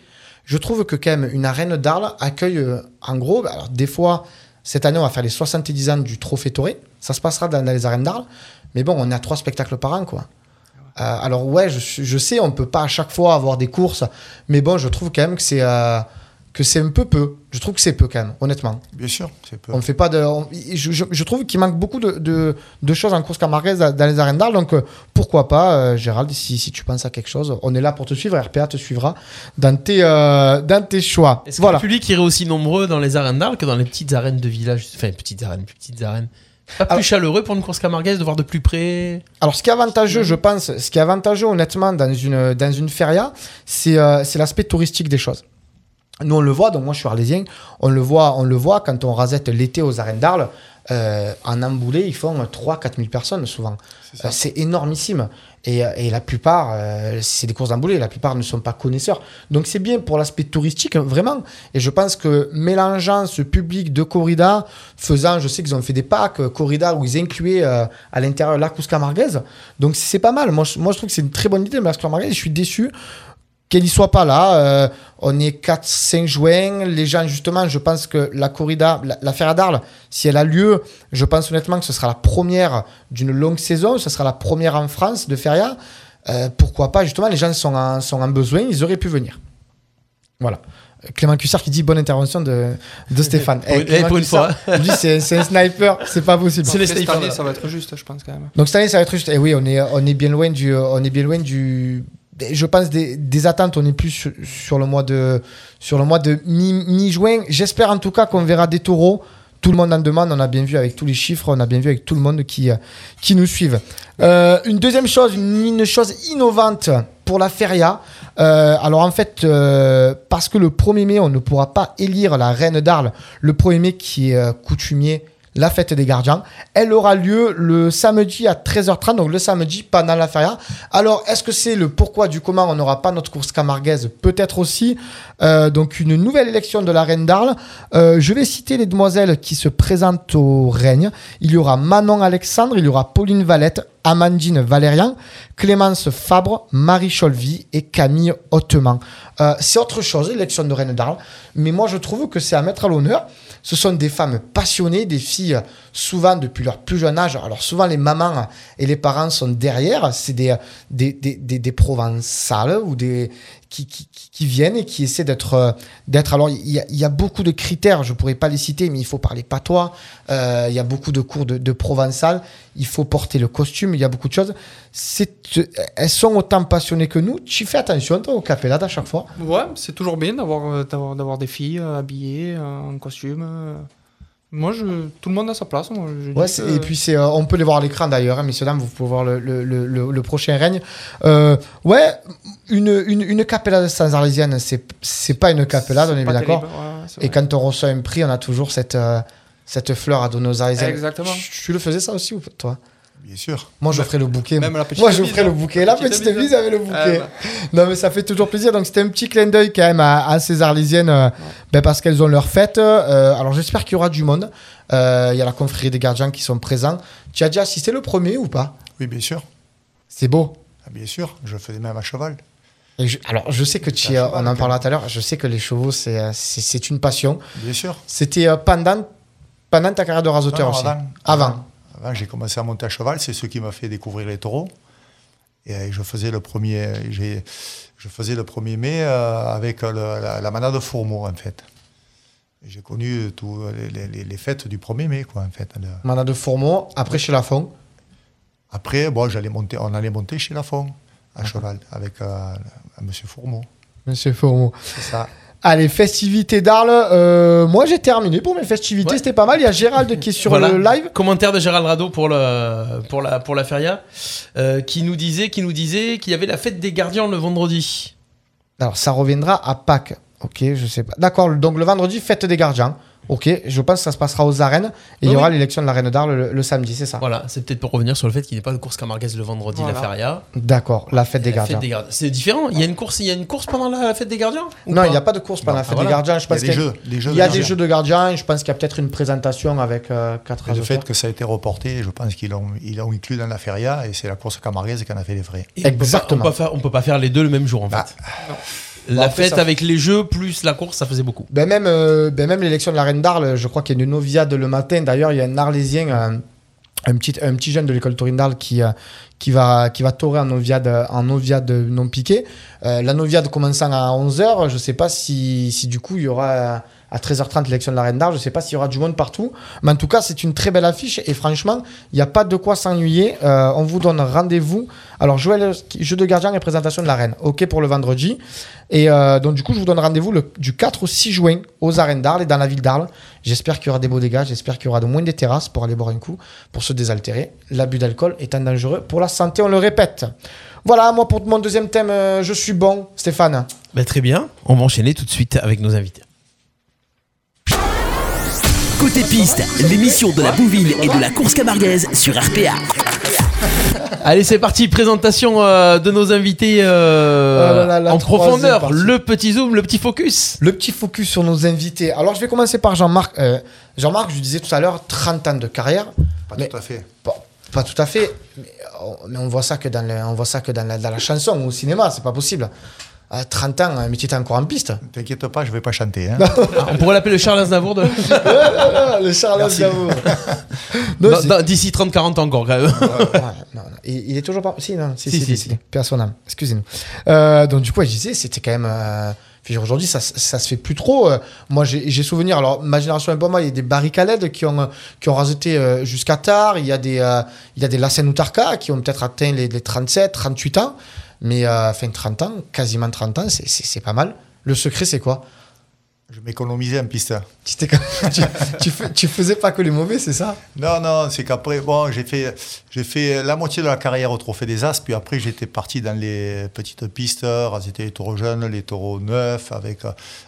Speaker 3: je trouve que quand même une arène d'Arles accueille, en gros, alors des fois, cette année, on va faire les 70 ans du Trophée Toré. Ça se passera dans, dans les arènes d'Arles. Mais bon, on est à trois spectacles par an, quoi. Euh, alors ouais, je, sais, on peut pas à chaque fois avoir des courses, mais bon, je trouve quand même que c'est euh, que c'est un peu peu. Je trouve que c'est peu quand même, honnêtement.
Speaker 4: Bien sûr, c'est peu.
Speaker 3: On fait pas de. on- je, je- je trouve qu'il manque beaucoup de, de, de choses en course camarguaise dans les arènes d'Arles. Donc euh, pourquoi pas, euh, Gérald, si, si tu penses à quelque chose, on est là pour te suivre. RPA te suivra dans tes, euh, dans tes choix.
Speaker 2: Est-ce que
Speaker 3: Voilà.
Speaker 2: le public irait aussi nombreux dans les arènes d'Arles que dans les petites arènes de village? Enfin, petites arènes, plus petites arènes. Pas plus
Speaker 3: Alors-
Speaker 2: chaleureux pour une course camarguaise de voir de plus près?
Speaker 3: Alors, ce qui est avantageux, je pense, ce qui est avantageux, honnêtement, dans une, dans une feria, c'est euh, c'est l'aspect touristique des choses. Nous, on le voit, donc moi je suis arlésien, on le voit, on le voit quand on rasette l'été aux arènes d'Arles. euh, en emboulé, ils font 3-4 000 personnes souvent.
Speaker 4: C'est.
Speaker 3: Euh, énormissime. Et, euh, et la plupart, euh, c'est des courses d'emboulé, la plupart ne sont pas connaisseurs. Donc c'est bien pour l'aspect touristique, hein, vraiment. Et je pense que mélangeant ce public de corrida, faisant, je sais qu'ils ont fait des packs corrida où ils incluaient à l'intérieur la course camarguaise. Donc c'est pas mal. Moi je, moi, je trouve que c'est une très bonne idée, mais la camarguaise, je suis déçu qu'elle y soit pas là. Euh, on est 4-5 juin. Les gens, justement, je pense que la corrida, la, la Feria d'Arles, si elle a lieu, je pense honnêtement que ce sera la première d'une longue saison. Ce sera la première en France de Feria. Euh, pourquoi pas, justement, les gens sont en, sont en besoin, ils auraient pu venir. Voilà. Clément Cussard qui dit bonne intervention de, de Stéphane.
Speaker 2: Pour une-
Speaker 3: Clément
Speaker 2: pour une
Speaker 3: Cussard, Lui, c'est un sniper, c'est pas possible.
Speaker 2: C'est les
Speaker 5: Après, cette
Speaker 2: snipers,
Speaker 5: année, ça va être juste, je pense, quand même.
Speaker 3: Donc cette année, ça va être juste. Et oui, on est, on est bien loin du, on est bien loin du. Je pense des, attentes. On est plus sur, le mois de, mi-juin. J'espère en tout cas qu'on verra des taureaux. Tout le monde en demande. On a bien vu avec tous les chiffres. On a bien vu avec tout le monde qui, nous suivent. Euh, une deuxième chose, une, chose innovante pour la feria. Euh, alors en fait, euh, parce que le 1er mai, on ne pourra pas élire la reine d'Arles. Le 1er mai qui est coutumier la fête des gardiens. Elle aura lieu le samedi à 13h30, donc le samedi pendant la feria. Alors, est-ce que c'est le pourquoi du comment on n'aura pas notre course camarguaise Peut-être aussi. Euh, donc, une nouvelle élection de la reine d'Arles. Euh, je vais citer les demoiselles qui se présentent au règne. Il y aura Manon Alexandre, il y aura Pauline Valette, Amandine Valérian, Clémence Fabre, Marie Cholvy et Camille Hautement. Euh, c'est autre chose, l'élection de reine d'Arles. Mais moi, je trouve que c'est à mettre à l'honneur. Ce sont des femmes passionnées, des filles souvent depuis leur plus jeune âge. Alors souvent les mamans et les parents sont derrière. C'est des, des, des, des, des provençales ou des qui, viennent et qui essaient d'être euh, d'être. Alors il y, a, beaucoup de critères. Je pourrais pas les citer, mais il faut parler patois. Euh, il y a beaucoup de cours de, provençal. Il faut porter le costume. Il y a beaucoup de choses. C'est elles sont autant passionnées que nous. Tu fais attention toi au capellade à chaque fois.
Speaker 5: Ouais, c'est toujours bien d'avoir euh, d'avoir des filles euh, habillées euh, en costume. Moi, je, tout le monde a sa place. Moi,
Speaker 3: Ouais,
Speaker 5: que-
Speaker 3: et puis c'est, euh, on peut les voir à l'écran d'ailleurs, hein, messieurs dames, vous pouvez voir le, le, le, le- le prochain règne. Euh, ouais, une, une, une capellade sans arlésienne, c'est, c'est pas une capellade, on est bien d'accord.
Speaker 5: ouais,
Speaker 3: Et quand on reçoit un prix, on a toujours cette, euh, cette fleur à donner aux arlésiennes.
Speaker 5: Exactement.
Speaker 3: Tu, tu le faisais ça aussi ou toi?
Speaker 4: Bien sûr.
Speaker 3: Moi, je ferais le bouquet.
Speaker 5: Même la petite
Speaker 3: Moi, je
Speaker 5: bise,
Speaker 3: ferais le
Speaker 5: hein.
Speaker 3: bouquet. La
Speaker 5: Petite
Speaker 3: petite
Speaker 5: bise,
Speaker 3: avec le bouquet.
Speaker 5: Ah.
Speaker 3: Non, mais ça fait toujours plaisir. Donc, c'était un petit clin d'œil quand même à, à ces Arlésiennes euh, ben, parce qu'elles ont leur fête. Euh, alors, j'espère qu'il y aura du monde. Euh, Il y a la confrérie des gardiens qui sont présents. Tu as déjà assisté le premier ou pas?
Speaker 4: Oui, bien sûr.
Speaker 3: C'est beau.
Speaker 4: Ah, bien sûr. Je faisais même à cheval.
Speaker 3: Et je- alors, je sais que tu,
Speaker 4: cheval,
Speaker 3: on en parlera tout à l'heure. Je sais que les chevaux, c'est une passion.
Speaker 4: Bien sûr.
Speaker 3: C'était pendant, pendant ta carrière de rasoteur
Speaker 4: Non, non,
Speaker 3: aussi.
Speaker 4: avant.
Speaker 3: Avant.
Speaker 4: Avant, j'ai commencé à monter à cheval. C'est ce qui m'a fait découvrir les taureaux. Et euh, je faisais le premier, je faisais le 1er mai euh, avec euh, le- la, la manade de Fourmeau, en fait. J'ai connu tous les, les- les fêtes du 1er mai, quoi, en fait. Le-
Speaker 3: Mana de Fourmeau, après chez Lafont.
Speaker 4: Après, bon, j'allais monter, on allait monter chez Lafont, à cheval, avec euh, Monsieur Fourmeau.
Speaker 3: Monsieur Fourmeau.
Speaker 4: C'est ça.
Speaker 3: Allez, festivités d'Arles. Euh, moi, j'ai terminé pour mes festivités.
Speaker 2: Ouais.
Speaker 3: C'était pas mal. Il y a Gérald qui est sur
Speaker 2: Voilà.
Speaker 3: le live.
Speaker 2: Commentaire de Gérald Rado pour, le, pour, la, pour la feria, euh, qui nous disait qui nous disait qu'il y avait la fête des gardiens le vendredi.
Speaker 3: Alors, ça reviendra à Pâques. Ok, je sais pas. D'accord, donc le vendredi, fête des gardiens. Ok, je pense que ça se passera aux arènes. Et il y aura l'élection de la reine d'Arles le, le samedi, c'est ça?
Speaker 2: Voilà, c'est peut-être pour revenir sur le fait qu'il n'y ait pas de course camarguaise le vendredi, la
Speaker 5: Voilà.
Speaker 2: feria.
Speaker 3: D'accord, la fête des
Speaker 2: La
Speaker 3: gardiens.
Speaker 2: C'est différent. Il y a une course, il y a une course pendant la, la fête des gardiens
Speaker 3: Non, il n'y a pas de course pendant
Speaker 4: Non,
Speaker 3: la fête
Speaker 2: ah,
Speaker 3: des gardiens. Je
Speaker 4: Il y a des jeux. Les jeux
Speaker 3: Il y a
Speaker 4: de
Speaker 3: des
Speaker 4: gardiens.
Speaker 3: jeux de gardiens. Je pense qu'il y a peut-être une présentation avec euh, quatre
Speaker 4: Et le fait que ça a été reporté, je pense qu'ils l'ont ils inclus dans la feria et c'est la course camarguaise qui en a fait les frais.
Speaker 2: Et
Speaker 3: Exactement.
Speaker 2: On on peut pas faire les deux le même jour en
Speaker 4: Bah,
Speaker 2: fait.
Speaker 5: non.
Speaker 2: La fête
Speaker 3: ça-
Speaker 2: avec les jeux plus la course, ça faisait beaucoup.
Speaker 3: Ben même, euh, ben même l'élection de la reine d'Arles, je crois qu'il y a une noviade le matin. D'ailleurs, il y a un Arlésien, euh, un, petit, un petit jeune de l'école taurine d'Arles qui, euh, qui, va, qui va taurer en noviade, en noviade non piquée. Euh, la noviade commençant à 11h, je ne sais pas si, si du coup il y aura à 13h30 l'élection de la reine d'Arles. Je ne sais pas s'il y aura du monde partout. Mais en tout cas, c'est une très belle affiche. Et franchement, il n'y a pas de quoi s'ennuyer. Euh, on vous donne rendez-vous. Alors, Joël, jeu de gardien et présentation de la reine. OK pour le vendredi. Et euh, donc, du coup, je vous donne rendez-vous du 4 au 6 juin aux arènes d'Arles et dans la ville d'Arles. J'espère qu'il y aura des beaux dégâts. J'espère qu'il y aura de moins des terrasses pour aller boire un coup, pour se désaltérer. L'abus d'alcool étant dangereux pour la santé, on le répète. Voilà, moi, pour mon deuxième thème, euh, je suis bon. Stéphane.
Speaker 2: Bah, très bien, on va enchaîner tout de suite avec nos invités.
Speaker 1: Côté piste, l'émission de la bouvine et de la course camarguaise sur RPA.
Speaker 2: Allez, c'est parti. Présentation euh, de nos invités euh,
Speaker 3: Oh là là, la
Speaker 2: en profondeur.
Speaker 3: partie.
Speaker 2: Le petit zoom, le petit focus.
Speaker 3: Le petit focus sur nos invités. Alors, je vais commencer par Jean-Marc. Euh, Jean-Marc, je disais tout à l'heure, 30 ans de carrière.
Speaker 4: Pas
Speaker 3: Mais-
Speaker 4: tout à fait.
Speaker 3: Pas tout à fait, mais on, mais on voit ça que dans, le- on voit ça que dans, la, dans la chanson ou au cinéma, c'est pas possible. À 30 ans, mais tu étais encore en piste.
Speaker 4: T'inquiète pas, je vais pas chanter. hein.
Speaker 2: Ah, On pourrait l'appeler le Charles Aznavour de-
Speaker 3: le Charles. Aznavour.
Speaker 2: D'ici 30-40 ans encore quand même.
Speaker 3: Ouais, non, non. Il, il est toujours pas. Si, non, si,
Speaker 2: Si,
Speaker 3: si, son âme. Excusez-nous. Euh, donc, du coup, je disais, c'était quand même. euh, Aujourd'hui, ça, ça se fait plus trop. Euh, moi, j'ai souvenir. Alors, ma génération et pas moi, il y a des LED qui ont, qui ont raseté jusqu'à tard. Il y a des, euh, il y a des Lassen Outarka qui ont peut-être atteint les, les 37, 38 ans. Mais, euh, enfin, 30 ans, quasiment 30 ans, c'est- pas mal. Le secret, c'est quoi?
Speaker 4: Je m'économisais en piste.
Speaker 3: tu, tu, tu fais- tu faisais pas que les mauvais, c'est ça?
Speaker 4: Non, non, c'est qu'après, bon, j'ai fait, j'ai fait la moitié de la carrière au Trophée des As, puis après j'étais parti dans les petites pistes, c'était les taureaux jeunes, les taureaux neufs, avec,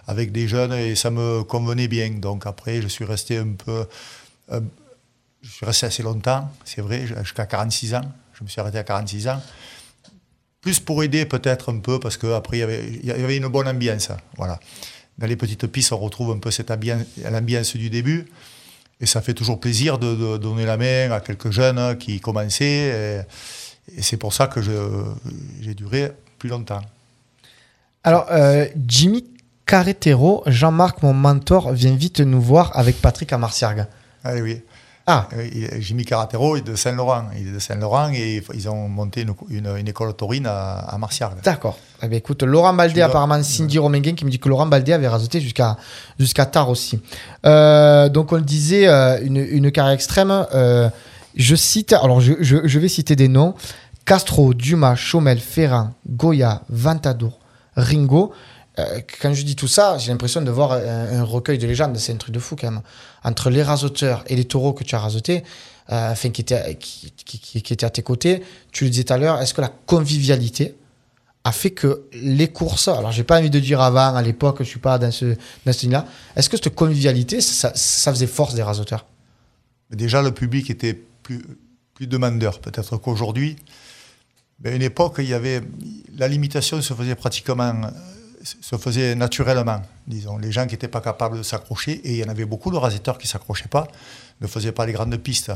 Speaker 4: avec des jeunes, et ça me convenait bien. Donc après, je suis resté un peu. euh, je suis resté assez longtemps, c'est vrai, jusqu'à 46 ans. Je me suis arrêté à 46 ans. Plus pour aider peut-être un peu, parce qu'après, il y avait- il y avait une bonne ambiance. Voilà. Dans les petites pistes, on retrouve un peu cette ambiance, l'ambiance du début. Et ça fait toujours plaisir de, de donner la main à quelques jeunes qui commençaient. Et, et c'est pour ça que je- j'ai duré plus longtemps.
Speaker 3: Alors, euh, Jimmy Carretero, Jean-Marc, mon mentor, vient vite nous voir avec Patrick à Marciargues.
Speaker 4: Ah oui.
Speaker 3: Ah,
Speaker 4: Euh, Jimmy Carratero est de Saint-Laurent. Il est de Saint-Laurent et ils ont monté une, une- une école taurine à, à
Speaker 3: d'accord. Eh bien, écoute, Laurent Baldé, apparemment, Cindy Romenguin qui me dit que Laurent Baldé avait rasoté jusqu'à jusqu'à tard aussi. Euh, donc, on le disait, euh, une, une carrière extrême. euh, je cite, alors je, je- je vais citer des noms Castro, Dumas, Chaumel, Ferrand, Goya, Ventadour, Ringo. Euh, quand je dis tout ça, j'ai l'impression de voir un, un recueil de légendes. C'est un truc de fou quand même. Entre les rasoteurs et les taureaux que tu as rasotés, euh, qui, étaient, qui, étaient à tes côtés, tu le disais tout à l'heure, est-ce que la convivialité a fait que les courses, alors j'ai pas envie de dire avant, à l'époque, je suis pas dans ce, dans ce ligne-là, est-ce que cette convivialité, ça, faisait force des rasoteurs?
Speaker 4: Déjà, le public était plus, plus demandeur, peut-être qu'aujourd'hui. Mais à une époque, il y avait, la limitation se faisait pratiquement, euh, se faisait naturellement, disons. Les gens qui n'étaient pas capables de s'accrocher, et il y en avait beaucoup de raseteurs qui ne s'accrochaient pas, ne faisaient pas les grandes pistes.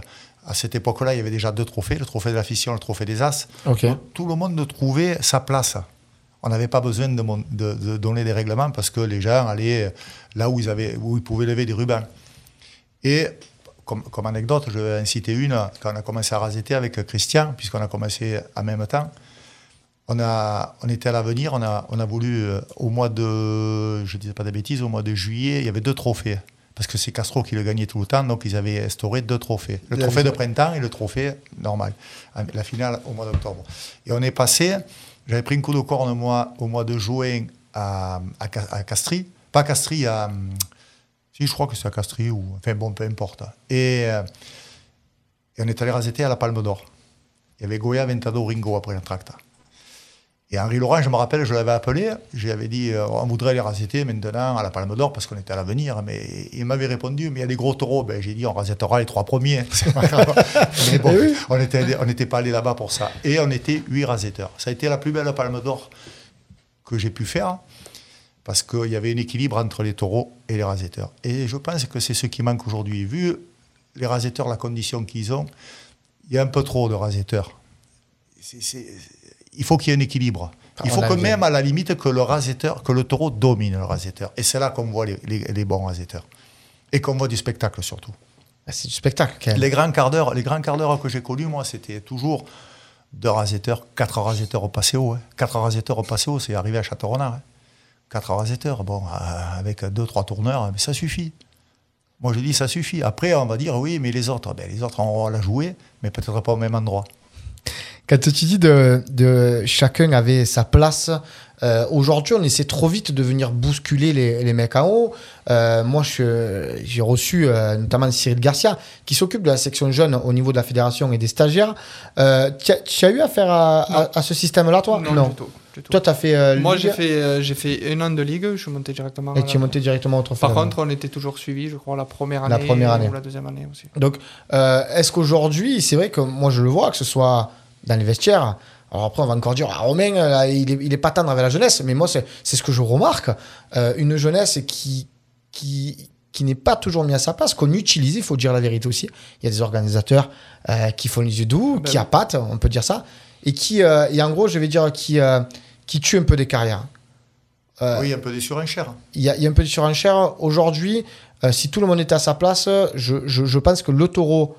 Speaker 4: À cette époque-là, il y avait déjà deux trophées, le trophée de la fission, le trophée des As. Tout le monde trouvait sa place. On n'avait pas besoin de, mon- de- de donner des règlements parce que les gens allaient là où ils, avaient, où ils pouvaient lever des rubans. Et comme, comme anecdote, je vais en citer une, quand on a commencé à raseter avec Christian, puisqu'on a commencé en même temps, on, a, on était à l'avenir, on a, on a voulu, euh, au mois de, je ne disais pas de bêtises, au mois de juillet, il y avait deux trophées. Parce que c'est Castro qui le gagnait tout le temps, donc ils avaient instauré deux trophées. Le
Speaker 3: La
Speaker 4: trophée de printemps et le trophée normal. La finale au mois d'octobre. Et on est passé, j'avais pris un coup de corne moi, au mois de juin à, à, Ca- à Castries. Pas à Castries, à. Si, je crois que c'est à Castries, ou. Enfin bon, peu importe. Et, euh, et on est allé raseter à la Palme d'Or. Il y avait Goya, Ventado, Ringo après l'entracte. Et Henri Laurent, je me rappelle, je l'avais appelé, j'avais dit, euh, on voudrait les raseter maintenant à la Palme d'Or parce qu'on était à l'avenir. Mais il m'avait répondu, mais il y a des gros taureaux. Ben, j'ai dit, on rasettera les trois premiers. Mais bon,
Speaker 3: Eh oui.
Speaker 4: on n'était on pas allé là-bas pour ça. Et on était huit rasetteurs. Ça a été la plus belle Palme d'Or que j'ai pu faire parce qu'il y avait un équilibre entre les taureaux et les rasetteurs. Et je pense que c'est ce qui manque aujourd'hui. Vu les rasetteurs, la condition qu'ils ont, il y a un peu trop de rasetteurs. C'est- il faut qu'il y ait un équilibre. Il
Speaker 3: On
Speaker 4: faut que même à la limite que le rasetteur, que le taureau domine le rasetteur. Et c'est là qu'on voit les, les- les bons rasetteurs. Et qu'on voit du spectacle surtout.
Speaker 3: Ah, C'est du spectacle quand même.
Speaker 4: Les grands quarts d'heure, les grands quarts d'heure que j'ai connus, moi, c'était toujours deux rasetteurs, quatre rasetteurs au passéo. Hein. Quatre rasetteurs au passéo, c'est arrivé à Château-Renard. hein. Quatre rasetteurs, bon, euh, avec deux, trois tourneurs, mais ça suffit. Moi, je dis, ça suffit. Après, on va dire, oui, mais les autres, ben, les autres, on va la jouer, mais peut-être pas au même endroit.
Speaker 3: Quand tu dis de, de chacun avait sa place, euh, aujourd'hui on essaie trop vite de venir bousculer les, les mecs en haut. Euh, moi j'ai reçu euh, notamment Cyril Garcia qui s'occupe de la section jeune au niveau de la fédération et des stagiaires. Euh, tu as, eu affaire à, à- à ce système-là toi?
Speaker 5: Non, du tout.
Speaker 3: Toi, tu as fait. euh,
Speaker 5: Moi, j'ai fait, euh, j'ai fait un an de ligue, je suis monté directement.
Speaker 3: Et
Speaker 5: la-
Speaker 3: tu es monté directement au.
Speaker 5: Par contre, on était toujours suivi, je crois, la première
Speaker 3: La
Speaker 5: année.
Speaker 3: première année.
Speaker 5: Ou la deuxième année aussi.
Speaker 3: Donc, euh, est-ce qu'aujourd'hui, c'est vrai que moi je le vois, que ce soit dans les vestiaires, alors après on va encore dire, ah, Romain, il, est, il est pas tendre avec la jeunesse, mais moi c'est c'est ce que je remarque, euh, une jeunesse qui, qui, qui n'est pas toujours mise à sa place, qu'on utilise, il faut dire la vérité aussi. Il y a des organisateurs euh, qui font les yeux doux,
Speaker 5: Ben
Speaker 3: qui
Speaker 5: oui.
Speaker 3: appâtent, on peut dire ça, et qui, euh, et en gros, je vais dire, qui, qui tuent un peu des carrières.
Speaker 4: Oui, un peu des surenchères.
Speaker 3: il y, a, il y a un peu de surenchère. Aujourd'hui, si tout le monde était à sa place, je, je- je pense que le taureau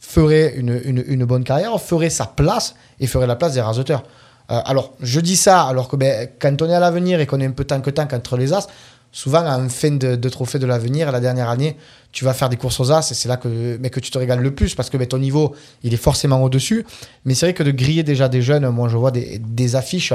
Speaker 3: ferait une, une- une bonne carrière, ferait sa place et ferait la place des raseteurs. Euh, alors, je dis ça alors que ben, quand on est à l'avenir et qu'on est un peu tant que tant contre les as, souvent en fin de, de trophée de l'avenir, la dernière année, tu vas faire des courses aux as et c'est là que, mais que tu te régales le plus parce que ben, ton niveau, il est forcément au-dessus. Mais c'est vrai que de griller déjà des jeunes, moi je vois des, des affiches.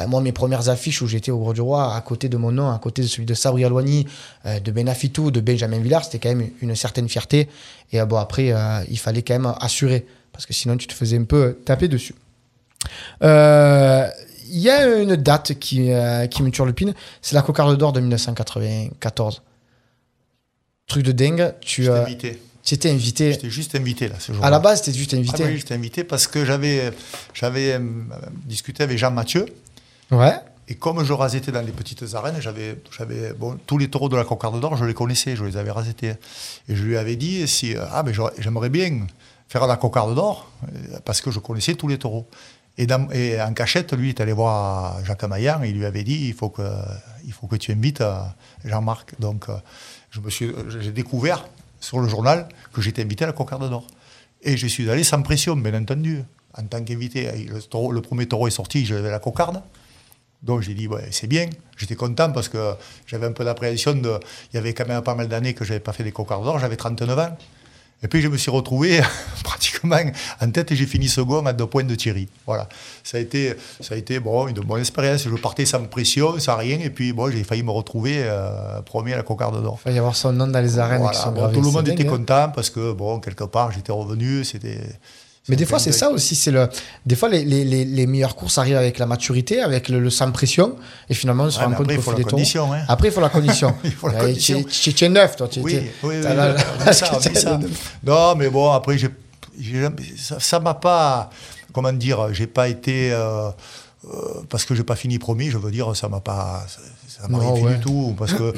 Speaker 3: Euh, moi, mes premières affiches où j'étais au Gros du Roi, à côté de mon nom, à côté de celui de Sabri Alouani, euh, de Benafitou, de Benjamin Villard, c'était quand même une certaine fierté. Et euh, bon, après, il fallait quand même assurer, parce que sinon tu te faisais un peu taper dessus. Euh, Il y a une date qui, euh, qui me turlupine, c'est la cocarde d'or de 1994. Truc de dingue, tu
Speaker 4: J'étais
Speaker 3: euh,
Speaker 4: invité.
Speaker 3: étais invité.
Speaker 4: J'étais juste invité là ce jour-là.
Speaker 3: À la base, tu juste
Speaker 4: Ah
Speaker 3: invité.
Speaker 4: oui, j'étais invité parce que j'avais j'avais euh, discuté avec Jean Mathieu. Et comme je rasetais dans les petites arènes, j'avais, tous les taureaux de la cocarde d'or, je les connaissais, je les avais rasetés. Et je lui avais dit, si, euh, ah, mais j'aimerais bien faire la cocarde d'or, euh, parce que je connaissais tous les taureaux. Et, en cachette, lui, est allé voir Jacques Maillan, il lui avait dit, il faut que, il faut que tu invites euh, Jean-Marc. Donc, je me suis, j'ai découvert sur le journal que j'étais invité à la cocarde d'or. Et je suis allé sans pression, bien entendu, en tant qu'invité. Le premier taureau est sorti, j'avais la cocarde. Donc j'ai dit, ouais, c'est bien. J'étais content parce que j'avais un peu d'appréhension. De... Il y avait quand même pas mal d'années que je n'avais pas fait des cocardes d'or. J'avais 39 ans. Et puis je me suis retrouvé pratiquement en tête et j'ai fini second à deux points de Thierry. Voilà. Ça a été, ça a été bon, une bonne expérience. Je partais sans pression, sans rien. Et puis bon, j'ai failli me retrouver euh, premier à la cocarde d'or.
Speaker 3: Il va y avoir son nom dans les arènes
Speaker 4: Voilà.
Speaker 3: qui sont
Speaker 4: Bon, tout le monde était
Speaker 3: hein.
Speaker 4: content parce que, bon, quelque part, j'étais revenu. C'était.
Speaker 3: Mais des fois, c'est ça aussi. C'est le. Des fois, les, les, les, les meilleures courses arrivent avec la maturité, avec le, le sans pression, et finalement, on se
Speaker 4: Ouais,
Speaker 3: rend compte
Speaker 4: après, il
Speaker 3: qu'au
Speaker 4: faut
Speaker 3: fil
Speaker 4: la condition. Hein.
Speaker 3: Après, il faut la condition.
Speaker 4: Il faut la condition.
Speaker 3: Tu es neuf, toi.
Speaker 4: Oui, oui. Non, mais bon, après, j'ai, ça, m'a pas, comment dire, j'ai pas été, euh, euh, parce que j'ai pas fini premier, je veux dire, ça m'a pas, ça, ça m'a rien
Speaker 3: ouais.
Speaker 4: du tout, parce que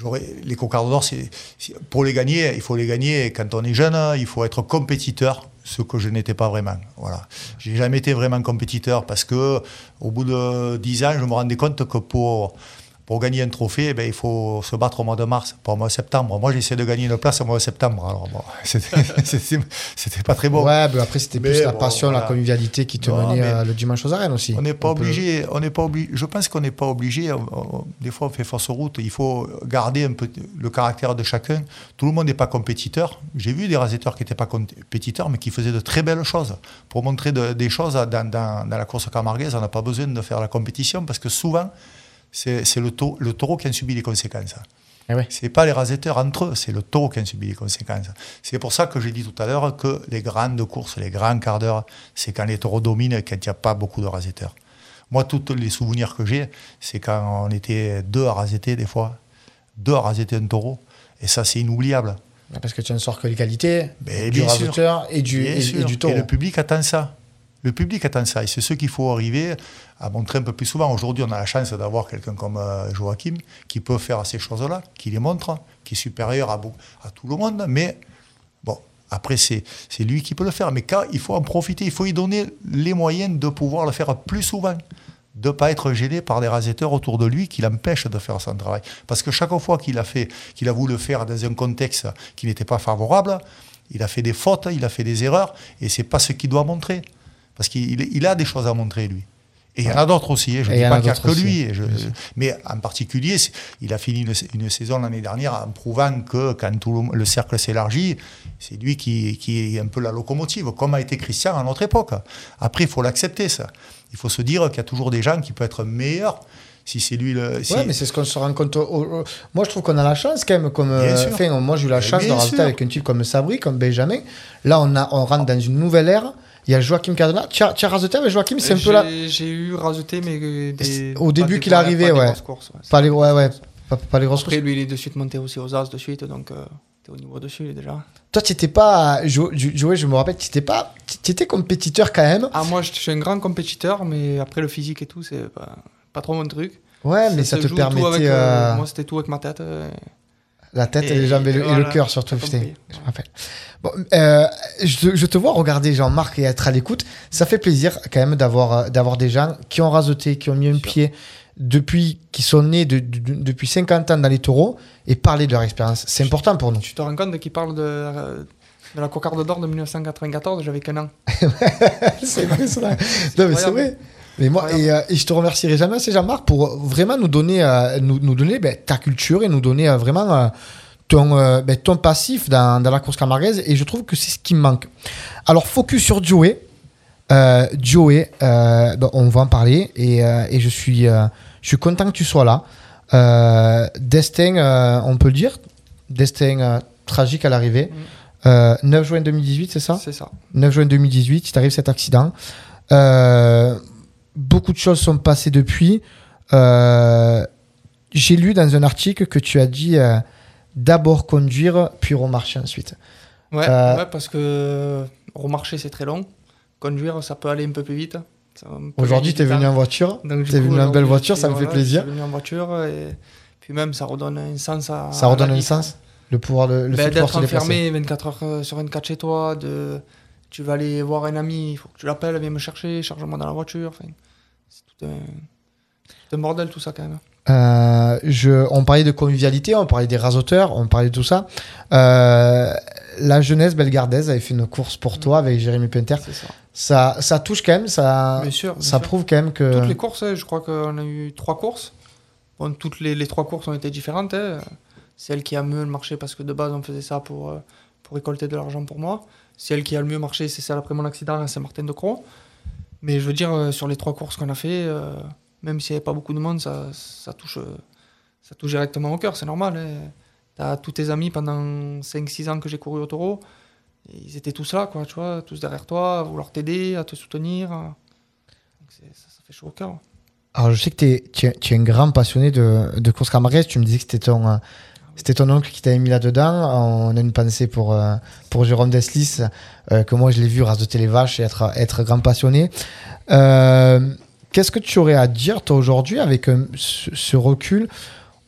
Speaker 4: les cocardes d'or, pour les gagner, il faut les gagner. Quand on est jeune, il faut être compétiteur, ce que je n'étais pas vraiment. Voilà. J'ai jamais été vraiment compétiteur parce que, au bout de 10 ans, je me rendais compte que pour pour gagner un trophée, eh ben, il faut se battre au mois de mars, pas au mois de septembre. Moi, j'essaie de gagner une place au mois de septembre. Alors, bon, c'était- pas très bon.
Speaker 3: Ouais, mais après, c'était plus la
Speaker 4: bon,
Speaker 3: passion, la convivialité qui te
Speaker 4: Non,
Speaker 3: menait euh, le dimanche aux arènes aussi.
Speaker 4: On n'est pas obligé, on n'est pas obligé. Je pense qu'on n'est pas obligé. des fois, on fait fausse route. Il faut garder un peu le caractère de chacun. Tout le monde n'est pas compétiteur. J'ai vu des raseteurs qui n'étaient pas compétiteurs, mais qui faisaient de très belles choses. Pour montrer de- des choses dans, dans- dans la course camarguaise, on n'a pas besoin de faire la compétition parce que souvent, c'est le, tau- le taureau qui en subit les conséquences.
Speaker 3: Eh ouais.
Speaker 4: C'est pas les rasetteurs entre eux, c'est le taureau qui en subit les conséquences. C'est pour ça que j'ai dit tout à l'heure que les grandes courses, les grands quarts d'heure, c'est quand les taureaux dominent et quand il n'y a pas beaucoup de rasetteurs. Moi, tous les souvenirs que j'ai, c'est quand on était deux à rasetter des fois, deux à rasetter un taureau. Et ça, c'est inoubliable.
Speaker 3: Parce que tu ne sors que les qualités
Speaker 4: Mais
Speaker 3: du raseteur et du, et, et du taureau.
Speaker 4: Et le public attend ça. Le public attend ça. Et c'est ce qu'il faut arriver à montrer un peu plus souvent. Aujourd'hui, on a la chance d'avoir quelqu'un comme euh, Joachim qui peut faire ces choses-là, qui les montre, qui est supérieur à, tout le monde. Mais bon, après, c'est lui qui peut le faire. Mais il faut en profiter, il faut lui donner les moyens de pouvoir le faire plus souvent. De ne pas être gêné par des rasetteurs autour de lui qui l'empêchent de faire son travail. Parce que chaque fois qu'il a, fait, qu'il a voulu le faire dans un contexte qui n'était pas favorable, il a fait des fautes, il a fait des erreurs, et c'est pas ce qu'il doit montrer. Parce qu'il il a des choses à montrer, lui. Et il y en a d'autres aussi, hein, je ne dis pas qu'il n'y a que
Speaker 3: aussi,
Speaker 4: lui. je-
Speaker 3: sûr.
Speaker 4: mais en particulier, il a fini une, une saison l'année dernière en prouvant que quand tout le, le cercle s'élargit, c'est lui qui, qui est un peu la locomotive, comme a été Christian à notre époque. Après, il faut l'accepter, ça. Il faut se dire qu'il y a toujours des gens qui peuvent être meilleurs si c'est lui le. si-
Speaker 3: Ouais, mais c'est ce qu'on se rend compte. au- Moi, je trouve qu'on a la chance quand même. Comme, euh, enfin, moi, j'ai eu la chance de
Speaker 4: sûr.
Speaker 3: avec un type comme Sabri, comme Benjamin. Là, on, a, on rentre dans une nouvelle ère. Il y a Joachim Cadena. Tu as, tu as raseté avec Joachim, c'est un peu là.
Speaker 5: J'ai eu raseté, mais euh, des,
Speaker 3: Au début qu'il arrivait,
Speaker 5: des
Speaker 3: ouais.
Speaker 5: grosses courses, ouais.
Speaker 3: Pas les, ouais, ouais, pas, pas les grosses
Speaker 5: Après,
Speaker 3: courses.
Speaker 5: lui, il est de suite monté aussi aux As de suite, donc euh, t'es au niveau dessus déjà.
Speaker 3: Toi, tu n'étais pas. Jo- Jo- Joey, je me rappelle, tu n'étais pas. Tu étais compétiteur quand même.
Speaker 5: Ah, moi, je suis un grand compétiteur, mais après, le physique et tout, c'est pas, pas trop mon truc.
Speaker 3: Ouais, mais ça, te permettait.
Speaker 5: avec, euh,
Speaker 3: euh,
Speaker 5: Moi, c'était tout avec ma tête.
Speaker 3: La tête et,
Speaker 5: Et-
Speaker 3: les jambes et le, cœur surtout.
Speaker 5: t'as
Speaker 3: putain.
Speaker 5: compris.
Speaker 3: Je me rappelle. Bon, euh, je, te- je te vois regarder Jean-Marc et être à l'écoute. Ça fait plaisir quand même d'avoir euh, d'avoir des gens qui ont rasoté, qui ont mis un pied depuis, qui sont nés de- de- de- depuis 50 ans dans les taureaux et parler de leur expérience. C'est important pour nous.
Speaker 5: Tu te rends compte qu'il parle de, euh, de la cocarde d'or de 1994, j'avais qu'un an.
Speaker 3: c'est vrai, c'est vrai. Non, mais c'est
Speaker 5: incroyable.
Speaker 3: vrai. Mais moi, et, euh, et je te remercierai jamais assez, Jean-Marc, pour vraiment nous donner, euh, nous, nous donner ben, ta culture et nous donner euh, vraiment euh, ton, euh, ben, ton passif dans, dans la course camarguaise. Et je trouve que c'est ce qui me manque. Alors, focus sur Joey. Euh, Joey, euh, ben, on va en parler et, euh, et je, suis, euh, je suis content que tu sois là. Euh, destin, euh, on peut le dire, destin euh, tragique à l'arrivée. Euh, 9 juin 2018, c'est ça?
Speaker 5: C'est ça.
Speaker 3: 9 juin 2018, il t'arrive cet accident. Euh, beaucoup de choses sont passées depuis. Euh, J'ai lu dans un article que tu as dit euh, d'abord conduire, puis remarcher ensuite.
Speaker 5: Ouais,
Speaker 3: Euh,
Speaker 5: ouais, parce que remarcher, c'est très long. Conduire, ça peut aller un peu plus vite.
Speaker 3: Aujourd'hui, tu es venu
Speaker 5: temps.
Speaker 3: en voiture. T'es
Speaker 5: coup,
Speaker 3: venu en belle voiture, ça me fait plaisir.
Speaker 5: Je suis venu en voiture et puis même, ça redonne un sens à.
Speaker 3: Ça redonne un sens Le pouvoir de, le
Speaker 5: Ben, d'être enfermé 24 heures sur 24 chez toi, de tu vas aller voir un ami, il faut que tu l'appelles, viens me chercher, charge-moi dans la voiture. Enfin, c'est tout un, tout un bordel tout ça quand même.
Speaker 3: Euh, je, on parlait de convivialité, on parlait des rasoteurs, on parlait de tout ça. Euh, la jeunesse belgardaise avait fait une course pour toi avec Jérémy Pinter.
Speaker 5: Ça.
Speaker 3: Ça, ça touche quand même, ça,
Speaker 5: Bien sûr. bien
Speaker 3: ça
Speaker 5: sûr.
Speaker 3: prouve quand même que.
Speaker 5: Toutes les courses, hein, je crois qu'on a eu trois courses. Bon, toutes les, les trois courses ont été différentes. hein. Celle qui a mieux marché parce que de base on faisait ça pour, euh, récolter de l'argent pour moi. Celle qui a le mieux marché, c'est celle après mon accident à Saint-Martin-de-Croix. Mais je veux dire, euh, sur les trois courses qu'on a fait, euh, même s'il n'y avait pas beaucoup de monde, ça, touche, euh, ça touche directement au cœur, c'est normal. Tu as tous tes amis pendant 5-6 ans que j'ai couru au taureau. Ils étaient tous là, quoi, tu vois, tous derrière toi, à vouloir t'aider, à te soutenir. Ça, fait chaud au cœur.
Speaker 3: Alors, je sais que tu es, tu es un grand passionné de, course camarguaise. Tu me disais que c'était ton, c'était ton oncle qui t'avait mis là-dedans. On a une pensée pour, euh, pour Jérôme Deslis, euh, que moi je l'ai vu raseter les vaches et être, grand passionné. Euh, Qu'est-ce que tu aurais à dire, toi, aujourd'hui, avec ce, recul,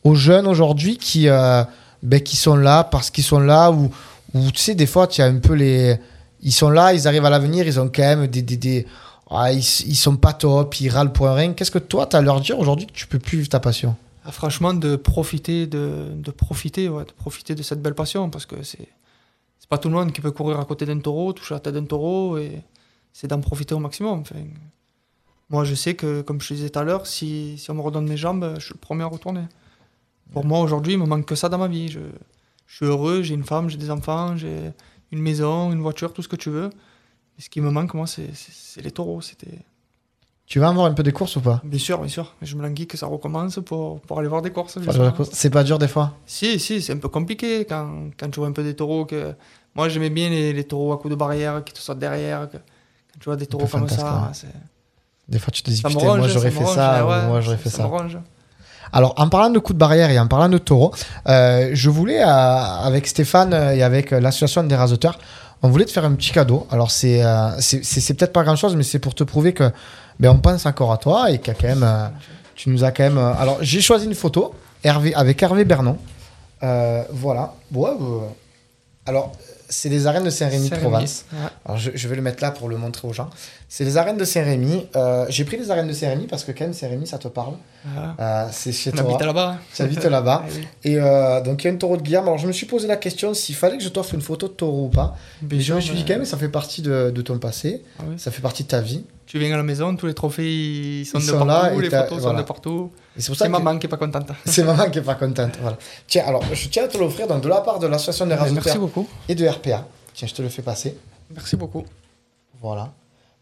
Speaker 3: aux jeunes aujourd'hui qui, ben, qui sont là parce qu'ils sont là, ou, tu sais, des fois, tu as un peu les. Ils sont là, ils arrivent à l'avenir, ils ont quand même des. ah, ils, ils sont pas top, ils râlent pour rien. Qu'est-ce que toi, tu as à leur dire aujourd'hui que tu peux plus vivre ta passion?
Speaker 5: Franchement, de profiter de, profiter, de profiter de cette belle passion, parce que c'est c'est pas tout le monde qui peut courir à côté d'un taureau, toucher la tête d'un taureau, et c'est d'en profiter au maximum. Enfin, moi, je sais que, comme je te disais tout à l'heure, si, si on me redonne mes jambes, je suis le premier à retourner. Pour moi, aujourd'hui, il me manque que ça dans ma vie. Je, suis heureux, j'ai une femme, j'ai des enfants, j'ai une maison, une voiture, tout ce que tu veux. Mais ce qui me manque, moi, c'est les taureaux. C'était
Speaker 3: Tu vas en voir un peu des courses ou pas?
Speaker 5: Bien sûr, bien sûr. Je me languis que ça recommence pour, pour aller voir des courses.
Speaker 3: C'est pas dur des fois?
Speaker 5: Si, si, c'est un peu compliqué quand, quand tu vois un peu des taureaux. Que... Moi, j'aimais bien les, les taureaux à coups de barrière qui te sautent derrière. que- Quand tu vois des taureaux comme ça,
Speaker 3: ouais.
Speaker 5: c'est-
Speaker 3: Des fois, tu te dis,
Speaker 5: ça
Speaker 3: putain, moi j'aurais fait ça,
Speaker 5: ouais,
Speaker 3: ou moi j'aurais fait
Speaker 5: ça.
Speaker 3: Alors, en parlant de coups de barrière et en parlant de taureaux, euh, je voulais, euh, avec Stéphane et avec euh, l'association des raseteurs, on voulait te faire un petit cadeau. Alors, c'est euh, c'est peut-être pas grand-chose, mais c'est pour te prouver que ben, on pense encore à toi et même, euh, tu nous as quand même. euh, alors, j'ai choisi une photo avec Hervé Bernon. Voilà. Ouais, alors, c'est les arènes de Saint-Rémy de Provence.
Speaker 5: ouais.
Speaker 3: Alors, je, je vais le mettre là pour le montrer aux gens. C'est les arènes de Saint-Rémy. Euh, j'ai pris les arènes de Saint-Rémy parce que quand même, Saint-Rémy, ça te parle.
Speaker 5: Voilà.
Speaker 3: Euh, c'est chez toi.
Speaker 5: habite là-bas.
Speaker 3: Tu habites là-bas.
Speaker 5: Ah oui.
Speaker 3: Et euh, donc il y a un taureau de Guillaume. Alors je me suis posé la question s'il fallait que je t'offre une photo de taureau ou pas. Et je me suis dit quand même, ça fait partie de, de ton passé,
Speaker 5: ah oui.
Speaker 3: ça fait partie de ta vie.
Speaker 5: Tu viens à la maison, tous les trophées ils sont
Speaker 3: Ils
Speaker 5: de
Speaker 3: sont
Speaker 5: partout, les photos
Speaker 3: voilà.
Speaker 5: sont de partout.
Speaker 3: C'est
Speaker 5: maman qui est pas contente.
Speaker 3: c'est maman qui est pas contente. Voilà. Tiens, alors je tiens à te l'offrir donc de la part de l'association des
Speaker 5: Merci
Speaker 3: rasoteurs
Speaker 5: beaucoup.
Speaker 3: et de RPA. Tiens, je te le fais passer.
Speaker 5: Merci beaucoup.
Speaker 3: Voilà.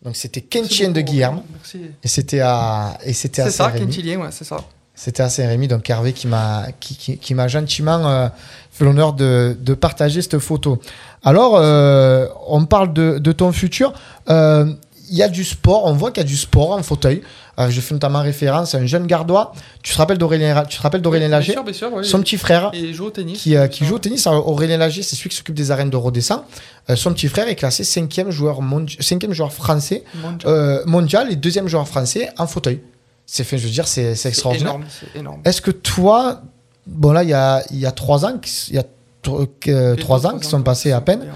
Speaker 3: Donc c'était
Speaker 5: Merci
Speaker 3: Kentien de. Guillerme
Speaker 5: Merci.
Speaker 3: et c'était à et c'était
Speaker 5: C'est ça. Quintilien, ouais, c'est ça.
Speaker 3: C'était à Saint-Rémy, donc Hervé qui m'a qui, qui- qui m'a gentiment euh, fait l'honneur de, de partager cette photo. Alors, euh, on parle de, de ton futur. Euh, Il y a du sport, on voit qu'il y a du sport en fauteuil. Euh, je fais notamment référence à un jeune gardois. Tu te rappelles d'Aurélien, tu te rappelles d'Aurélien
Speaker 5: Bien
Speaker 3: Lager
Speaker 5: sûr, bien sûr, oui.
Speaker 3: Son petit frère
Speaker 5: il joue au tennis.
Speaker 3: qui, euh, qui joue au tennis. Alors, Aurélien Lager, c'est celui qui s'occupe des arènes de Rodescent. Euh, son petit frère est classé cinquième joueur, cinquième joueur français
Speaker 5: Mondial.
Speaker 3: mondial et deuxième joueur français en fauteuil. C'est fait, je veux dire, c'est c'est extraordinaire.
Speaker 5: énorme, c'est énorme.
Speaker 3: Est-ce que toi, bon là, il y a, il y a trois ans, qui- il y a trois ans qui sont passés à peine.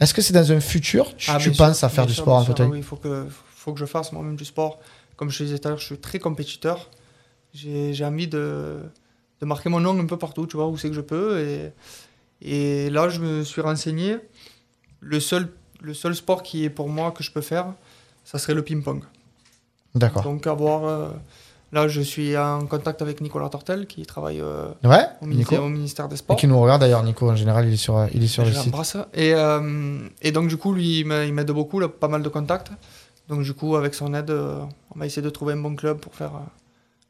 Speaker 3: Est-ce que c'est dans un futur, tu,
Speaker 5: Ah,
Speaker 3: tu penses
Speaker 5: sûr,
Speaker 3: à faire du
Speaker 5: sûr,
Speaker 3: sport en fauteuil
Speaker 5: Ah Oui, il faut que, faut que je fasse moi-même du sport. Comme je te disais tout à l'heure, je suis très compétiteur. J'ai j'ai envie de, de marquer mon nom un peu partout, tu vois, où c'est que je peux. Et, et là, je me suis renseigné. Le seul, le seul sport qui est pour moi que je peux faire, ça serait le ping-pong.
Speaker 3: D'accord.
Speaker 5: Donc, avoir. euh, là, je suis en contact avec Nicolas Tortel qui travaille euh,
Speaker 3: Ouais,
Speaker 5: au, ministère, au ministère des
Speaker 3: Et
Speaker 5: Sports.
Speaker 3: qui nous regarde d'ailleurs, Nico, en général, il est sur, il est sur le
Speaker 5: Je
Speaker 3: site.
Speaker 5: l'embrasse. Et, euh, et donc, du coup, lui, il m'a- il m'aide beaucoup, là, pas mal de contacts. Donc, du coup, avec son aide, euh, on va essayer de trouver un bon club pour faire euh,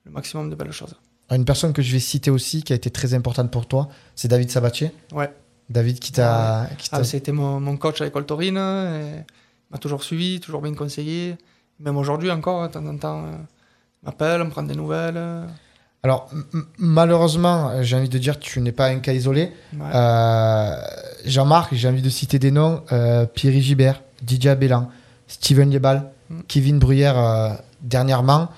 Speaker 5: le maximum de belles choses.
Speaker 3: Une personne que je vais citer aussi, qui a été très importante pour toi, c'est David Sabatier.
Speaker 5: Ouais.
Speaker 3: David qui t'a. t'a-
Speaker 5: Ah, C'était mon, mon coach à l'école taurine. et Il m'a toujours suivi, toujours bien conseillé. Même aujourd'hui encore, de temps en temps, m'appelle, on me prend des nouvelles.
Speaker 3: Alors, malheureusement, j'ai envie de dire que tu n'es pas un cas isolé.
Speaker 5: ouais.
Speaker 3: Euh, Jean-Marc, j'ai envie de citer des noms euh, Pierre Gibert, Didier Abellan, Steven Liebal,
Speaker 5: Mm.
Speaker 3: Kevin Bruyère euh, dernièrement.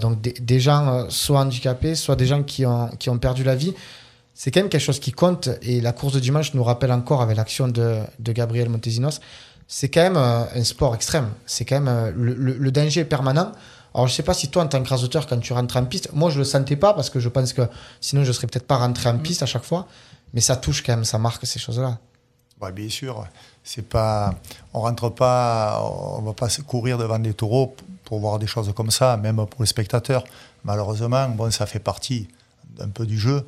Speaker 3: Donc des, des gens soit handicapés, soit des gens qui ont, qui ont perdu la vie. C'est quand même quelque chose qui compte et la course de dimanche nous rappelle encore avec l'action de, de Gabriel Montesinos. C'est quand même un sport extrême. C'est quand même le, le- le danger permanent. Alors je sais pas si toi en tant que rasoteur quand tu rentres en piste, moi je le sentais pas parce que je pense que sinon je serais peut-être pas rentré en
Speaker 5: Mm.
Speaker 3: piste à chaque fois. Mais ça touche quand même, ça marque ces choses-là.
Speaker 4: Ouais, bien sûr, c'est pas, on rentre pas, on va pas se courir devant des taureaux pour voir des choses comme ça, même pour les spectateurs. Malheureusement, bon, ça fait partie un peu du jeu.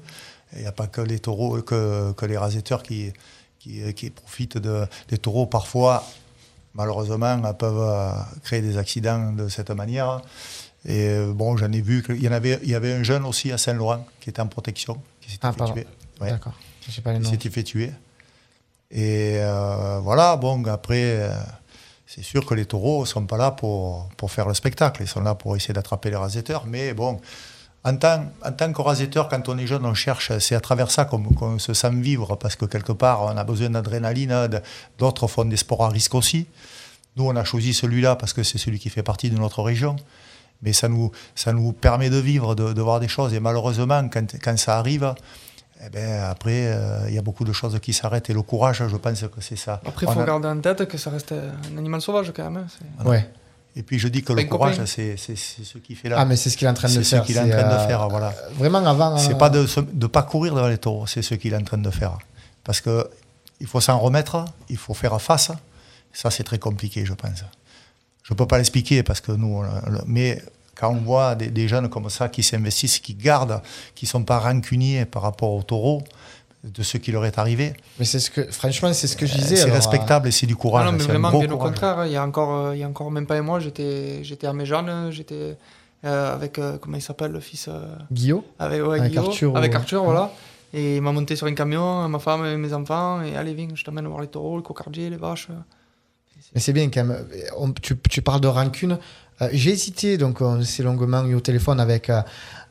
Speaker 4: Il n'y a pas que les taureaux, que, que les raseteurs qui, qui, qui profitent de, des taureaux. Parfois, malheureusement, peuvent euh, créer des accidents de cette manière. Et euh, bon, j'en ai vu qu'il y en avait, il y avait un jeune aussi à Saint-Laurent qui était en protection, qui s'était
Speaker 3: Ah,
Speaker 4: fait
Speaker 3: pardon.
Speaker 4: tuer. Ouais.
Speaker 3: D'accord. Je sais pas les
Speaker 4: Il s'était fait tuer. Et euh, voilà, bon, après, euh, c'est sûr que les taureaux ne sont pas là pour, pour faire le spectacle. Ils sont là pour essayer d'attraper les raseteurs. Mais bon, en tant, en tant que rasetteur, quand on est jeune, on cherche, c'est à travers ça qu'on qu'on se sent vivre, parce que quelque part, on a besoin d'adrénaline. D'autres font des sports à risque aussi. Nous, on a choisi celui-là parce que c'est celui qui fait partie de notre région. Mais ça nous, ça nous permet de vivre, de, de voir des choses. Et malheureusement, quand, quand ça arrive, eh ben, après, euh, il y a beaucoup de choses qui s'arrêtent. Et le courage, je pense que c'est ça.
Speaker 5: Après, il faut
Speaker 4: a-
Speaker 5: garder en tête que ça reste un animal sauvage quand même. hein, c'est-
Speaker 3: Ouais.
Speaker 4: Et puis je dis que le courage,
Speaker 5: copain.
Speaker 4: c'est c'est- c'est ce qui fait là.
Speaker 3: Ah, mais c'est ce qu'il est en train de
Speaker 4: c'est
Speaker 3: faire.
Speaker 4: ce qu'il est en
Speaker 3: c'est,
Speaker 4: train
Speaker 3: euh,
Speaker 4: de faire. Voilà.
Speaker 3: Vraiment avant.
Speaker 4: C'est
Speaker 3: euh,
Speaker 4: pas de ne pas courir devant les taureaux, c'est ce qu'il est en train de faire. Parce que il faut s'en remettre, il faut faire face. Ça, c'est très compliqué, je pense. Je ne peux pas l'expliquer parce que nous, on- mais quand on voit des, des jeunes comme ça qui s'investissent, qui gardent, qui sont pas rancuniers par rapport aux taureaux, de ce qui leur est arrivé,
Speaker 3: Mais c'est ce que, franchement, c'est ce que je
Speaker 4: euh,
Speaker 3: disais.
Speaker 4: c'est respectable et c'est du
Speaker 5: Ah
Speaker 4: courage.
Speaker 5: non, mais vraiment, bien au contraire. hein. Il y a encore, euh, il y a encore même pas un mois, j'étais, j'étais à Méjeanne, j'étais euh, avec, euh, comment il s'appelle, le fils
Speaker 3: Guillaume
Speaker 5: avec, ouais,
Speaker 3: Avec
Speaker 5: Guillaume,
Speaker 3: Arthur,
Speaker 5: avec
Speaker 3: ouais.
Speaker 5: Arthur, voilà. Et il m'a monté sur un camion, ma femme et mes enfants, et allez, viens, je t'emmène voir les taureaux, le cocardier, les vaches.
Speaker 3: Mais c'est bien quand même. On- tu, tu parles de rancune. Euh, j'ai hésité, donc on s'est longuement eu au téléphone avec, euh,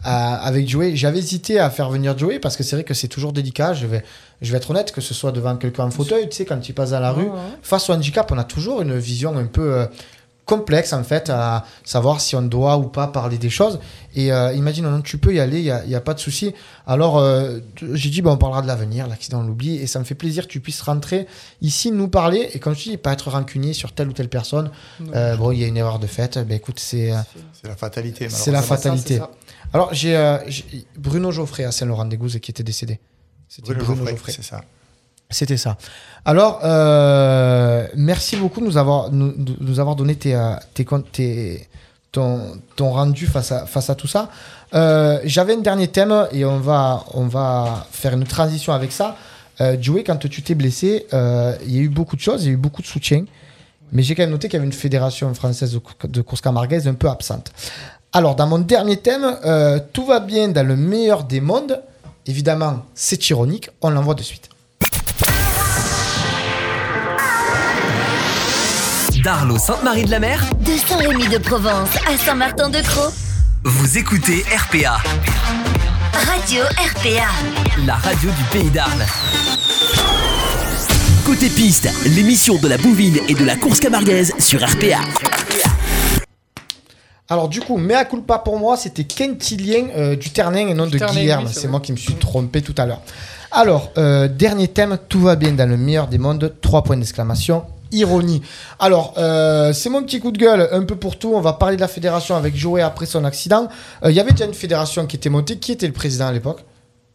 Speaker 3: avec Joey. J'avais hésité à faire venir Joey parce que c'est vrai que c'est toujours délicat. Je vais, je vais être honnête, que ce soit devant quelqu'un en fauteuil, tu sais, quand tu passes dans la rue. Face au handicap, on a toujours une vision un peu euh, complexe en fait à savoir si on doit ou pas parler des choses. Et euh, imagine, non, tu peux y aller, il n'y a, y a pas de souci. Alors euh, j'ai dit, bon, on parlera de l'avenir, l'accident, on l'oublie. Et ça me fait plaisir que tu puisses rentrer ici, nous parler. Et comme je dis, pas être rancunier sur telle ou telle personne.
Speaker 5: Non,
Speaker 3: Euh, bon, il y a une erreur de fait. Ben écoute, c'est.
Speaker 4: la fatalité.
Speaker 3: C'est la fatalité.
Speaker 5: ça,
Speaker 3: Alors j'ai euh, j'ai- Bruno Geoffrey à Saint-Laurent-des-Gouzes qui était décédé. C'était
Speaker 4: Bruno
Speaker 3: Bruno,
Speaker 4: Geoffrey,
Speaker 3: Geoffrey.
Speaker 4: c'est ça.
Speaker 3: C'était ça. Alors, euh, merci beaucoup de nous avoir, nous, avoir donné tes, euh, tes, tes- ton, ton rendu face à, face à tout ça. Euh, J'avais un dernier thème et on va, on va faire une transition avec ça. Euh, Joey, quand tu t'es blessé, il y a eu beaucoup de choses, il y a eu beaucoup de soutien. Mais j'ai quand même noté qu'il y avait une fédération française de, cou- de course camarguaise un peu absente. Alors, dans mon dernier thème, euh, tout va bien dans le meilleur des mondes. Évidemment, c'est ironique. On l'envoie de suite.
Speaker 1: D'Arlo Sainte-Marie de la Mer,
Speaker 6: De Saint-Rémy de Provence à Saint-Martin-de-Croix.
Speaker 1: vous écoutez RPA,
Speaker 6: Radio RPA.
Speaker 1: la radio du pays d'Arles. Côté piste, l'émission de la bouvine et de la course camarguaise sur RPA.
Speaker 3: Alors, du coup, mea culpa pour moi, c'était Quentilien euh, du Ternin et non de
Speaker 5: Ternin,
Speaker 3: Guilherme.
Speaker 5: oui, c'est
Speaker 3: moi qui me suis trompé tout à l'heure. Alors, euh, dernier thème, tout va bien dans le meilleur des mondes. Trois points d'exclamation. Ironie. Alors, euh, c'est mon petit coup de gueule, un peu pour tout. On va parler de la fédération avec Joey après son accident. Euh, Il y avait déjà une fédération qui était montée. Qui était le président à l'époque?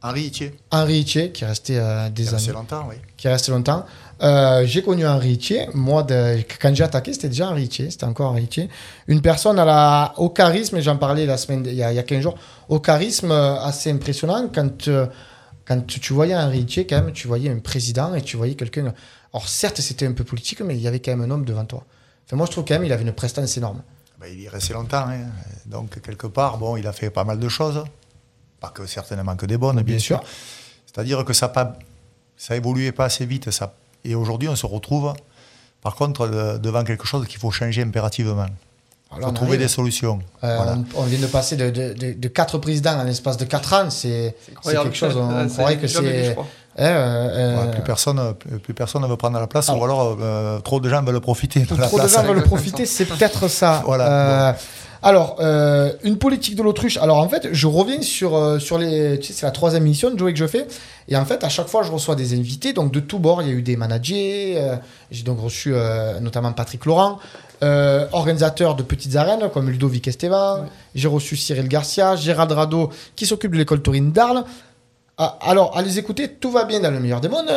Speaker 4: Henri Itier,
Speaker 3: Henri Itier, qui est resté euh, des
Speaker 4: longtemps, oui.
Speaker 3: qui est resté longtemps. Euh, j'ai connu Henri Itier. Moi, de- quand j'ai attaqué, c'était déjà Henri Itier. C'était encore Henri Itier. Une personne à la, au charisme, j'en parlais la semaine, il y, a, il y a 15 jours, au charisme euh, assez impressionnant. Quand, euh, quand tu voyais Henri Itier, quand même, tu voyais un président et tu voyais quelqu'un. Alors, certes, c'était un peu politique, mais il y avait quand même un homme devant toi. Enfin, moi, je trouve quand même il avait une prestance énorme.
Speaker 4: Ben, il est resté longtemps. hein. Donc, quelque part, bon, il a fait pas mal de choses. Pas que certainement que des bonnes, bien,
Speaker 3: Bien
Speaker 4: sûr.
Speaker 3: sûr.
Speaker 4: C'est-à-dire que ça pas, ça évoluait pas assez vite. Ça, et aujourd'hui, on se retrouve, par contre, de- devant quelque chose qu'il faut changer impérativement. Il
Speaker 3: Alors,
Speaker 4: faut trouver
Speaker 3: arrive.
Speaker 4: des solutions.
Speaker 3: Euh,
Speaker 4: Voilà.
Speaker 3: on, on vient de passer de, de, de, de quatre présidents en l'espace de 4 ans. C'est quelque chose. On, croirait que c'est. hein, euh, euh,
Speaker 4: Ouais, plus personne, plus, plus personne ne veut prendre la place,
Speaker 3: Alors-
Speaker 4: ou alors euh, trop de gens veulent profiter de la
Speaker 3: Trop de gens veulent profiter, c'est peut-être ça.
Speaker 4: Voilà,
Speaker 3: Euh, Alors, euh, une politique de l'autruche. Alors, en fait, je reviens sur, euh, sur les. Tu sais, c'est la troisième émission de Joey que je fais. Et en fait, à chaque fois, je reçois des invités. Donc, de tous bords, il y a eu des managers. euh, J'ai donc reçu notamment Patrick Laurent, organisateur de petites arènes comme Ludovic Esteban. J'ai reçu Cyril Garcia, Gérald Rado, qui s'occupe de l'école taurine d'Arles. Ah, alors, à les écouter, tout va bien dans le meilleur des mondes.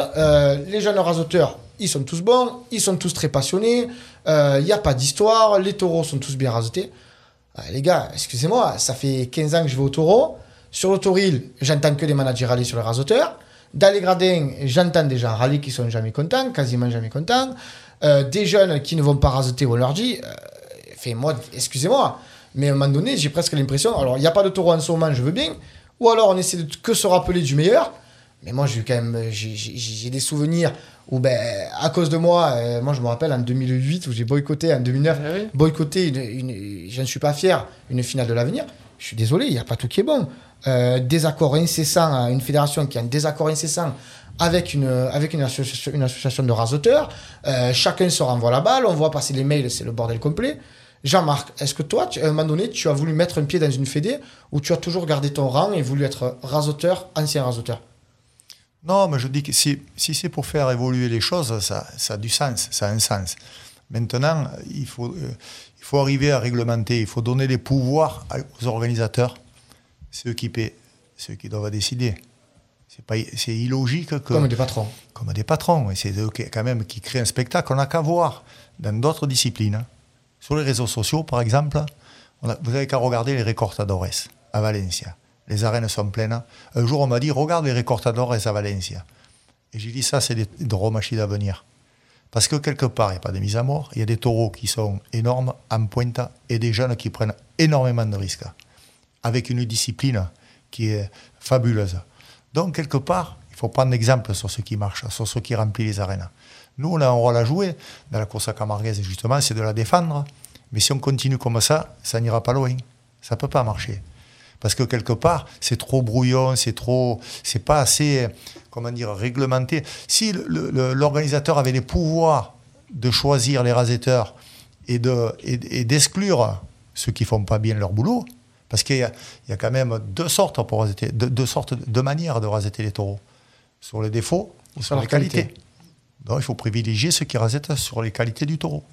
Speaker 3: Les jeunes rasoteurs, ils sont tous bons, ils sont tous très passionnés. Il n'y a pas d'histoire, les taureaux sont tous bien rasotés. Les gars, excusez-moi, ça fait 15 ans que je vais au taureau. Sur l'autoril, j'entends que les managers râler sur les rasoteurs. Dans les gradins, j'entends des gens râler qui sont jamais contents, quasiment jamais contents. Euh, des jeunes qui ne vont pas rasoter, on leur dit, euh, moi, excusez-moi, mais à un moment donné, j'ai presque l'impression, alors il n'y a pas de taureau en ce moment, je veux bien, ou alors on essaie de que se rappeler du meilleur, mais moi, j'ai quand même, j'ai des souvenirs où, ben, à cause de moi, euh, moi je me rappelle en 2008 où j'ai boycotté, en 2009,
Speaker 5: Ah oui.
Speaker 3: boycotter, une, une- je ne suis pas fier, une finale de l'avenir. Je suis désolé, il n'y a pas tout qui est bon. Euh, désaccord incessant, une fédération qui a un désaccord incessant avec une, avec une, association, une association de rasoteurs. Euh, chacun se renvoie la balle, on voit passer les mails, c'est le bordel complet. Jean-Marc, est-ce que toi, tu- à un moment donné, tu as voulu mettre un pied dans une fédé ou tu as toujours gardé ton rang et voulu être rasoteur, ancien rasoteur?
Speaker 4: Non, mais je dis que si, si c'est pour faire évoluer les choses, ça, ça a du sens, ça a un sens. Maintenant, il faut, euh, il faut arriver à réglementer, il faut donner les pouvoirs à- aux organisateurs, ceux qui paient, ceux qui doivent décider. C'est pas, c'est illogique que,
Speaker 3: Comme des patrons.
Speaker 4: comme des patrons, et c'est eux qui- quand même qui créent un spectacle. On n'a qu'à voir dans d'autres disciplines. hein. Sur les réseaux sociaux, par exemple, on a- vous n'avez qu'à regarder les Recortadores à Valencia. Les arènes sont pleines. Un jour, on m'a dit regarde les Recortadores à Valencia. Et j'ai dit ça, c'est des dromachies d'avenir. Parce que quelque part, il n'y a pas de mise à mort. Il y a des taureaux qui sont énormes, en pointe, et des jeunes qui prennent énormément de risques. Avec une discipline qui est fabuleuse. Donc, quelque part, il faut prendre exemple sur ce qui marche, sur ce qui remplit les arènes. Nous, on a un rôle à jouer dans la course à Camarguaise, justement, c'est de la défendre. Mais si on continue comme ça, ça n'ira pas loin. Ça ne peut pas marcher. Parce que quelque part, c'est trop brouillon, c'est trop, c'est pas assez, comment dire, réglementé. Si l'organisateur avait les pouvoirs de choisir les raseteurs et de et, et d'exclure ceux qui font pas bien leur boulot, parce qu'il y a, il y a quand même deux sortes pour raseter, deux, deux sortes, deux manières de raseter les taureaux, sur les défauts ou sur, les qualités.
Speaker 3: qualité.
Speaker 4: Donc il faut privilégier ceux qui rasettent sur les qualités du taureau.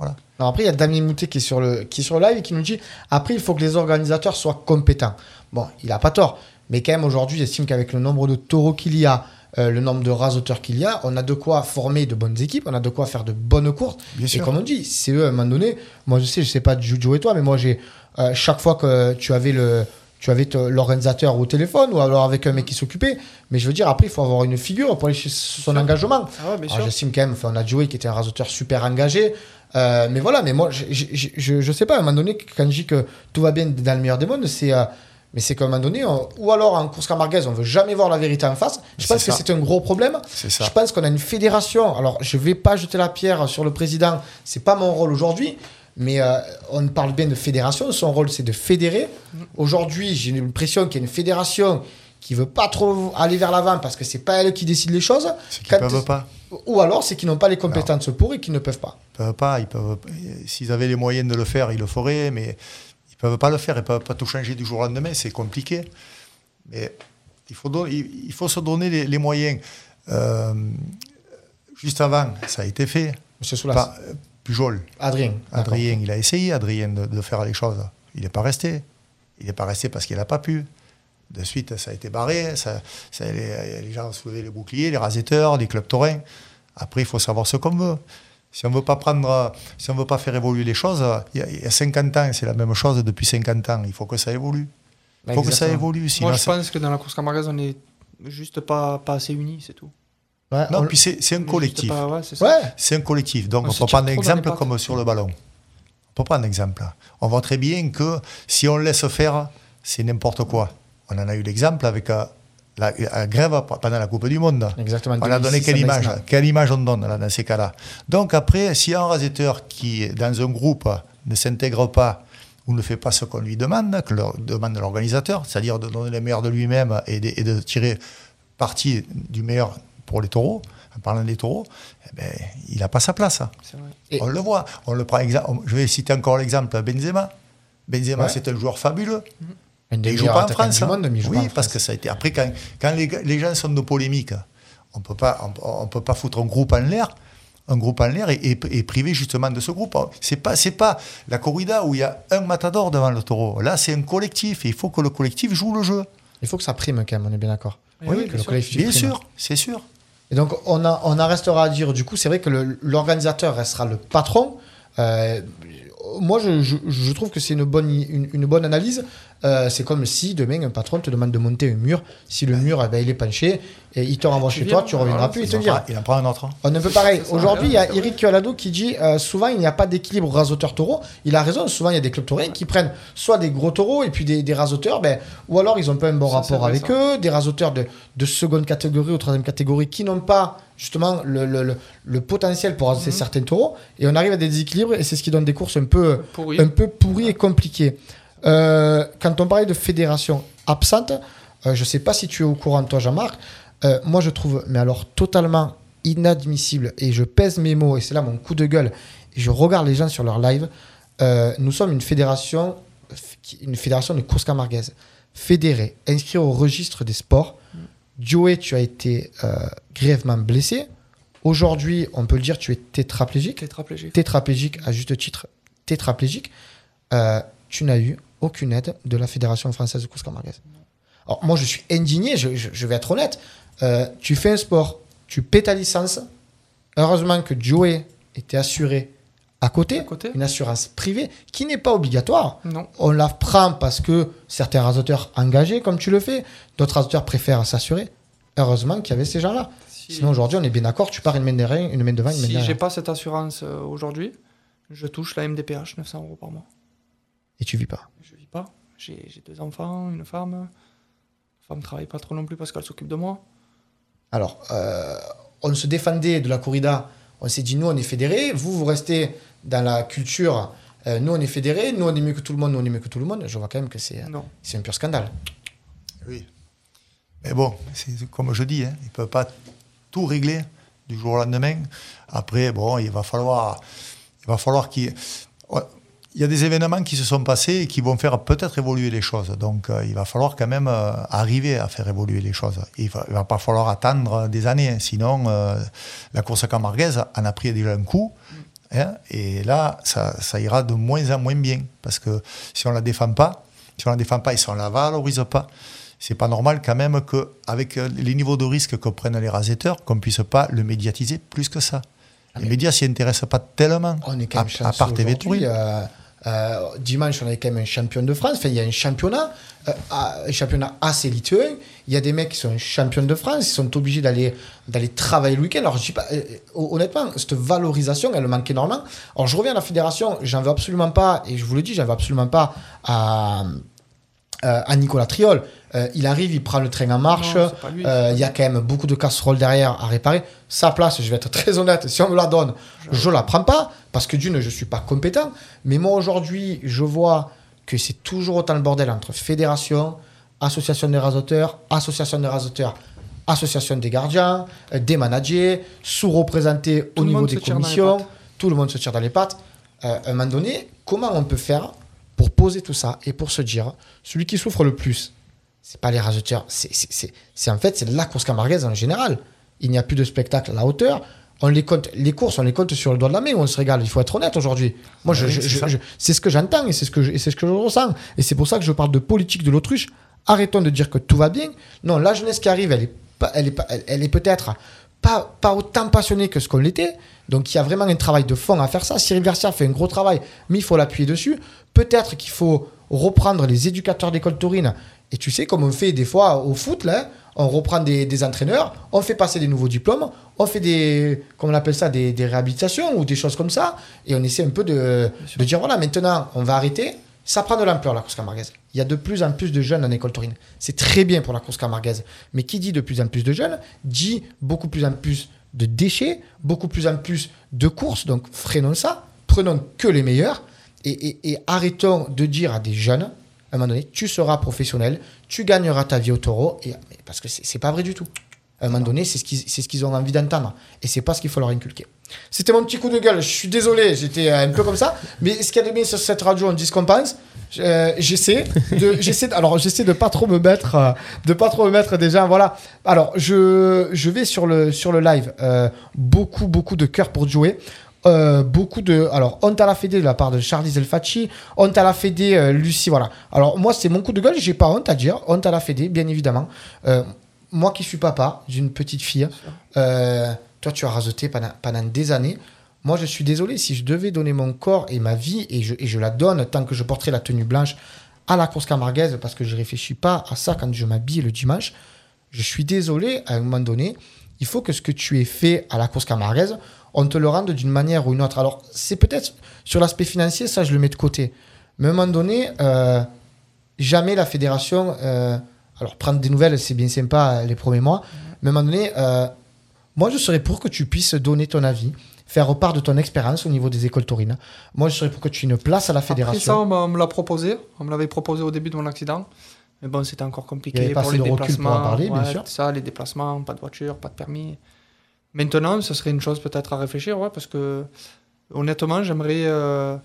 Speaker 4: Voilà.
Speaker 3: Après, il y a Damien Moutet qui est, sur le, qui est sur le live et qui nous dit après, il faut que les organisateurs soient compétents. Bon, il n'a pas tort. Mais quand même, aujourd'hui, j'estime qu'avec le nombre de taureaux qu'il y a, euh, le nombre de rasoteurs qu'il y a, on a de quoi former de bonnes équipes, on a de quoi faire de bonnes courses.
Speaker 4: Bien
Speaker 3: et
Speaker 4: sûr.
Speaker 3: comme on dit, c'est eux, à un moment donné, moi je sais, je sais pas Jujo et toi, mais moi j'ai, euh, chaque fois que tu avais le. tu avais te- l'organisateur au téléphone ou alors avec un mec qui s'occupait. Mais je veux dire, après, il faut avoir une figure pour aller chez son engagement.
Speaker 5: Ah ouais.
Speaker 3: J'estime quand même, enfin, on a Joey qui était un rasoteur super engagé. Euh, mais voilà, mais moi, je, je, je, je sais pas, à un moment donné, quand je dis que tout va bien dans le meilleur des mondes, c'est. euh, mais c'est qu'à un moment donné, on- ou alors en course camarguaise, on veut jamais voir la vérité en face. Je pense que c'est un gros problème.
Speaker 4: Ça.
Speaker 3: Je pense qu'on a une fédération. Alors, je vais pas jeter la pierre sur le président. C'est pas mon rôle aujourd'hui. Mais euh, on parle bien de fédération. Son rôle, c'est de fédérer. Aujourd'hui, j'ai l'impression qu'il y a une fédération qui veut pas trop aller vers l'avant parce que c'est pas elle qui décide les choses.
Speaker 4: C'est qu'ils
Speaker 3: Quand-
Speaker 4: peuvent pas.
Speaker 3: Ou alors, c'est qu'ils n'ont pas les compétences pour et qu'ils ne peuvent pas.
Speaker 4: Ils peuvent pas. Ils peuvent. S'ils avaient les moyens de le faire, ils le feraient, mais ils peuvent pas le faire. Ils peuvent pas tout changer du jour au lendemain. C'est compliqué. Mais il faut, don- il il faut se donner les, les moyens. Euh, juste avant, ça a été fait.
Speaker 3: Monsieur Soulas.
Speaker 4: Euh, Pujol,
Speaker 3: Adrien.
Speaker 4: Adrien, il a essayé, Adrien, de, de faire les choses. Il n'est pas resté. Il n'est pas resté parce qu'il n'a pas pu. De suite, ça a été barré. Ça, ça- les, les gens ont soulevé les boucliers, les raseteurs, les clubs taurins. Après, il faut savoir ce qu'on veut. Si on veut pas prendre, si on veut pas faire évoluer les choses, il y a, il y a 50 ans, c'est la même chose depuis 50 ans. Il faut que ça évolue. Il faut que ça évolue. Sinon,
Speaker 5: Moi, je pense que dans la course camarguaise, on est juste pas, pas assez unis, c'est tout.
Speaker 3: Ouais,
Speaker 4: Non,
Speaker 3: on-
Speaker 4: puis c'est c'est un collectif.
Speaker 5: pas- ouais, c'est
Speaker 3: ouais.
Speaker 4: Un collectif. Donc,
Speaker 5: On
Speaker 4: on peut prendre un exemple comme sur le ballon. On peut prendre un exemple. On voit très bien que si on laisse faire, c'est n'importe quoi. On en a eu l'exemple avec euh, la, la grève pendant la Coupe du Monde.
Speaker 3: Exactement.
Speaker 4: On a donné
Speaker 3: 2006
Speaker 4: quelle image. Quelle image on donne là, dans ces cas-là? Donc après, si un rasetteur qui, dans un groupe, ne s'intègre pas ou ne fait pas ce qu'on lui demande, que leur demande l'organisateur, c'est-à-dire de donner le meilleur de lui-même et de, et de tirer parti du meilleur pour les taureaux, en parlant des taureaux, eh ben, il n'a pas sa place.
Speaker 5: Vrai.
Speaker 4: On le voit. On le prend Je vais citer encore l'exemple Benzema. Benzema,
Speaker 3: Ouais.
Speaker 4: c'est un joueur fabuleux.
Speaker 3: Des
Speaker 4: Il joue
Speaker 3: meilleurs
Speaker 4: pas en France.
Speaker 3: du
Speaker 4: hein.
Speaker 3: monde, mais
Speaker 4: oui, parce
Speaker 3: France.
Speaker 4: que ça a été. Après, quand, quand les, les gens sont de polémique, on peut pas, on, on peut pas foutre un groupe en l'air, un groupe en l'air et, et, et priver justement de ce groupe. C'est pas, c'est pas la corrida où il y a un matador devant le taureau. Là, c'est un collectif et il faut que le collectif joue le jeu.
Speaker 3: Il faut que ça prime quand même, on est bien d'accord.
Speaker 5: Eh oui,
Speaker 3: que
Speaker 5: bien
Speaker 3: le collectif
Speaker 4: Bien
Speaker 3: prime.
Speaker 4: sûr, c'est sûr.
Speaker 3: Et donc, on, a, on en restera à dire, du coup, c'est vrai que l'organisateur restera le patron. Euh, moi, je, je- je trouve que c'est une bonne, une, une bonne analyse. Euh, c'est comme si demain, un patron te demande de monter un mur. Si le mur, eh ben, il est penché, et il te renvoie chez toi, tu reviendras plus, il te dira.
Speaker 4: il en prend un autre. hein.
Speaker 3: On est un peu pareil. Aujourd'hui, il y a Eric Cualado qui dit euh, souvent il n'y a pas d'équilibre rasoteur taureau. Il a raison. Souvent, il y a des clubs taurins qui prennent soit des gros taureaux et puis des, des rasoteurs, ben, ou alors ils n'ont pas un bon
Speaker 5: Ça,
Speaker 3: rapport avec
Speaker 5: ça.
Speaker 3: eux, des rasoteurs de, de seconde catégorie ou troisième catégorie qui n'ont pas justement le, le, le- le potentiel pour rasoter
Speaker 5: Mhm.
Speaker 3: certains taureaux. Et on arrive à des déséquilibres et c'est ce qui donne des courses un peu,
Speaker 5: Pourri.
Speaker 3: un peu pourries et compliquées. Euh, quand on parlait de fédération absente, euh, je ne sais pas si tu es au courant, toi, Jean-Marc. euh, moi, je trouve, mais alors totalement inadmissible, et je pèse mes mots, et c'est là mon coup de gueule, et je regarde les gens sur leur live. nous sommes une fédération, une fédération de course camarguaise, fédérée, inscrite au registre des sports. Joey, tu as été grièvement blessé. Aujourd'hui, on peut le dire, tu es tétraplégique
Speaker 5: Tétraplégique.
Speaker 3: tétraplégique, à juste titre tétraplégique, euh, tu n'as eu aucune aide de la Fédération française de course camarguaise. Alors moi, je suis indigné, je, je- je vais être honnête. Euh, tu fais un sport, tu paies ta licence. Heureusement que Joey était assuré à côté,
Speaker 5: À côté.
Speaker 3: une assurance privée qui n'est pas obligatoire.
Speaker 5: Non.
Speaker 3: On la prend parce que certains rasoteurs engagés, comme tu le fais, d'autres rasoteurs préfèrent s'assurer. Heureusement qu'il y avait ces gens-là.
Speaker 5: Si,
Speaker 3: Sinon, aujourd'hui, on est bien d'accord, tu pars une main derrière, une main devant, une main
Speaker 5: si
Speaker 3: derrière.
Speaker 5: j'ai pas cette assurance euh, aujourd'hui, je touche la MDPH 900 euros par mois.
Speaker 3: Et tu vis pas.
Speaker 5: Je vis pas. J'ai deux enfants, une femme. La femme travaille pas trop non plus parce qu'elle s'occupe de moi.
Speaker 3: Alors, euh, on se défendait de la corrida. On s'est dit, nous, on est fédérés. Vous, vous restez dans la culture. Euh, nous, on est fédérés. Nous, on est mieux que tout le monde. Nous, on est mieux que tout le monde. Je vois quand même que c'est
Speaker 5: Non.
Speaker 3: c'est un pur scandale.
Speaker 4: Oui. Mais bon, c'est comme je dis, hein, ils ne peuvent pas tout régler du jour au lendemain. Après, bon, il va falloir, il va falloir qu'il. Il y a des événements qui se sont passés et qui vont faire peut-être évoluer les choses. Donc, euh, il va falloir quand même euh, arriver à faire évoluer les choses. Il va, il va pas falloir attendre des années. Sinon, euh, la course camarguaise en a pris déjà un coup. hein, et là, ça, ça ira de moins en moins bien. Parce que si on ne la défend pas, si on la défend pas et si on la valorise pas, c'est pas normal quand même qu'avec les niveaux de risque que prennent les rasetteurs, qu'on puisse pas le médiatiser plus que ça. les médias s'y intéressent pas tellement,
Speaker 3: On est quand
Speaker 4: à,
Speaker 3: même
Speaker 4: à
Speaker 3: chanceux
Speaker 4: part TV.
Speaker 3: Euh, dimanche, on avait quand même un champion de France. Enfin, il y a un championnat, euh, un championnat assez 1. Il y a des mecs qui sont champions de France, ils sont obligés d'aller d'aller travailler le week-end. Alors, je dis pas, euh, honnêtement, cette valorisation, elle manque énormément. Alors, je reviens à la fédération, j'en veux absolument pas, et je vous le dis, j'en veux absolument pas à, euh, à Nicolas Triol. Euh, il arrive, il prend le train en marche. Euh, Il y a quand même beaucoup de casseroles derrière à réparer. Sa place, je vais être très honnête, si on me la donne, je la prends pas parce que d'une, je suis pas compétent. Mais moi aujourd'hui, je vois que c'est toujours autant le bordel entre fédération, association des rasoteurs, association des rasoteurs, association des gardiens, euh, des managers, sous-représentés au niveau des commissions. Tout le monde se tire dans les pattes. Euh, à un moment donné, comment on peut faire pour poser tout ça et pour se dire, celui qui souffre le plus, c'est pas les rasoteurs, c'est en fait c'est la course camarguaise en général. Il n'y a plus de spectacle à la hauteur. On les compte, les courses, on les compte sur le doigt de la main, on se régale. Il faut être honnête aujourd'hui. Moi, je- je-
Speaker 4: c'est
Speaker 3: je- ce que j'entends et c'est ce que je, c'est ce que je ressens. Et c'est pour ça que je parle de politique de l'autruche. Arrêtons de dire que tout va bien. Non, la jeunesse qui arrive, elle est pas, elle est pas, elle, elle est peut-être pas, pas autant passionnée que ce qu'on l'était. Donc il y a vraiment un travail de fond à faire ça. Cyril Garcia fait un gros travail, mais il faut l'appuyer dessus. Peut-être qu'il faut reprendre les éducateurs d'école taurine. Et tu sais, comme on fait des fois au foot, là, on reprend des, des entraîneurs, on fait passer des nouveaux diplômes, on fait des, comment on appelle ça, des, des réhabilitations ou des choses comme ça, et on essaie un peu de, de dire, voilà, maintenant, on va arrêter. Ça prend de l'ampleur, la course camarguaise. Il y a de plus en plus de jeunes en école taurine. C'est très bien pour la course camarguaise. Mais qui dit de plus en plus de jeunes, dit beaucoup plus en plus de déchets, beaucoup plus en plus de courses. Donc freinons ça, prenons que les meilleurs et, et- et arrêtons de dire à des jeunes, à un moment donné, tu seras professionnel, tu gagneras ta vie au taureau, et, parce que c'est pas vrai du tout. À un moment donné, c'est ce qu'ils ce ont envie d'entendre. Et c'est pas ce qu'il faut leur inculquer. C'était mon petit coup de gueule. Je suis désolé, j'étais euh, un peu comme ça. Mais ce qu'il y a de bien sur cette radio, on dit ce qu'on pense? Euh, j'essaie de, j'essaie, alors j'essaie de pas trop me mettre, euh, de pas trop me mettre déjà. Voilà. Alors je, je vais sur le sur le live. Euh, beaucoup beaucoup de cœur pour jouer. Euh, beaucoup de alors honte à la fédé de la part de Charlie Zelfacci honte à la fédé euh, Lucie voilà. Alors moi c'est mon coup de gueule j'ai pas honte à dire honte à la fédé bien évidemment. Euh, moi qui suis papa d'une petite fille toi tu as rasoté pendant, pendant des années. Moi je suis désolé si je devais donner mon corps et ma vie et je, et je la donne tant que je porterai la tenue blanche à la course camarguaise parce que je réfléchis pas à ça quand je m'habille le dimanche je suis désolé, à un moment donné, il faut que ce que tu aies fait à la course camarguaise, on te le rende d'une manière ou une autre. Alors, c'est peut-être sur l'aspect financier, ça, je le mets de côté. Mais à un moment donné, euh, jamais la fédération. euh, alors, prendre des nouvelles, c'est bien sympa euh, les premiers mois. Mais à un moment donné, euh, moi, je serais pour que tu puisses donner ton avis, faire part de ton expérience au niveau des écoles taurines. Moi, je serais pour que tu aies une place à la
Speaker 5: Après ça,
Speaker 3: fédération.
Speaker 5: on me l'a proposé. On me l'avait proposé au début de mon accident. Mais bon, c'était encore compliqué
Speaker 3: Il y avait pas
Speaker 5: pour
Speaker 3: assez
Speaker 5: les
Speaker 3: de recul
Speaker 5: déplacements.
Speaker 3: pour en parler, bien sûr.
Speaker 5: Ça, les déplacements, pas de voiture, pas de permis. Maintenant, ce serait une chose peut-être à réfléchir, ouais, parce que honnêtement, j'aimerais. euh,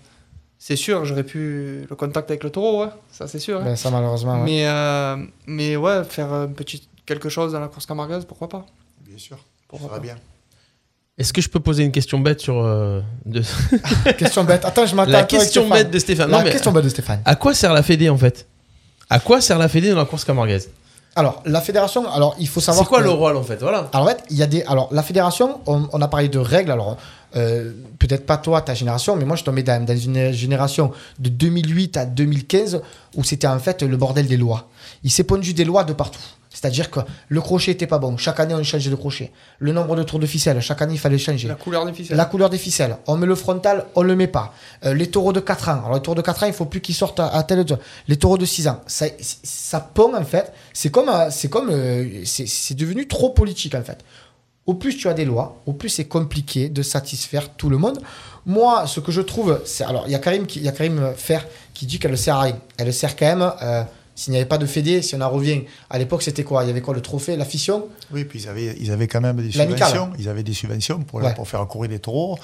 Speaker 5: c'est sûr, j'aurais pu le contact avec le taureau, ouais, ça c'est sûr. hein.
Speaker 3: Ben, ça, malheureusement. ouais.
Speaker 5: Mais, euh, mais ouais, faire un petit quelque chose dans la course camarguaise, pourquoi pas
Speaker 4: Bien sûr.
Speaker 5: Pourquoi
Speaker 4: Ça va
Speaker 5: pas
Speaker 4: bien.
Speaker 2: Est-ce que je peux poser une question bête sur. euh, de-
Speaker 3: Question bête. Attends, je m'attends
Speaker 2: La
Speaker 3: à toi
Speaker 2: question bête de Stéphane.
Speaker 3: La
Speaker 2: Non, mais
Speaker 3: question bête de Stéphane.
Speaker 2: à quoi sert la Fédé en fait? À quoi sert la Fédé dans la course camarguaise
Speaker 3: Alors, la fédération, alors il faut savoir.
Speaker 2: C'est quoi
Speaker 3: que-
Speaker 2: le rôle en fait Voilà.
Speaker 3: Alors, en fait, il y a des. Alors, la fédération, on, on a parlé de règles. Alors, euh, peut-être pas toi, ta génération, mais moi, je tombais dans, dans une génération de 2008 à 2015 où c'était en fait le bordel des lois. Il s'est pondu des lois de partout. C'est-à-dire que le crochet était pas bon. Chaque année, on changeait de crochet. Le nombre de tours de ficelle, chaque année, il fallait changer.
Speaker 5: La couleur des ficelles.
Speaker 3: La couleur des ficelles. On met le frontal, on le met pas. Euh, les taureaux de 4 ans. Alors, les taureaux de 4 ans, il faut plus qu'ils sortent à, à tel. Les taureaux de 6 ans. Ça, ça pond, en fait. C'est comme. euh, C'est comme. euh, c'est devenu trop politique, en fait. Au plus tu as des lois, au plus c'est compliqué de satisfaire tout le monde. Moi, ce que je trouve, c'est. Alors, il y a Karim, qui- il y a Karim Fer qui dit qu'elle ne sert à rien. Elle sert quand même. euh, s'il n'y avait pas de fédé, si on en revient, à l'époque, c'était quoi? Il y avait quoi Le trophée, la fission
Speaker 4: Oui, puis ils avaient, ils avaient quand même des subventions. Ils avaient des subventions pour,
Speaker 3: Ouais.
Speaker 4: pour faire courir les taureaux.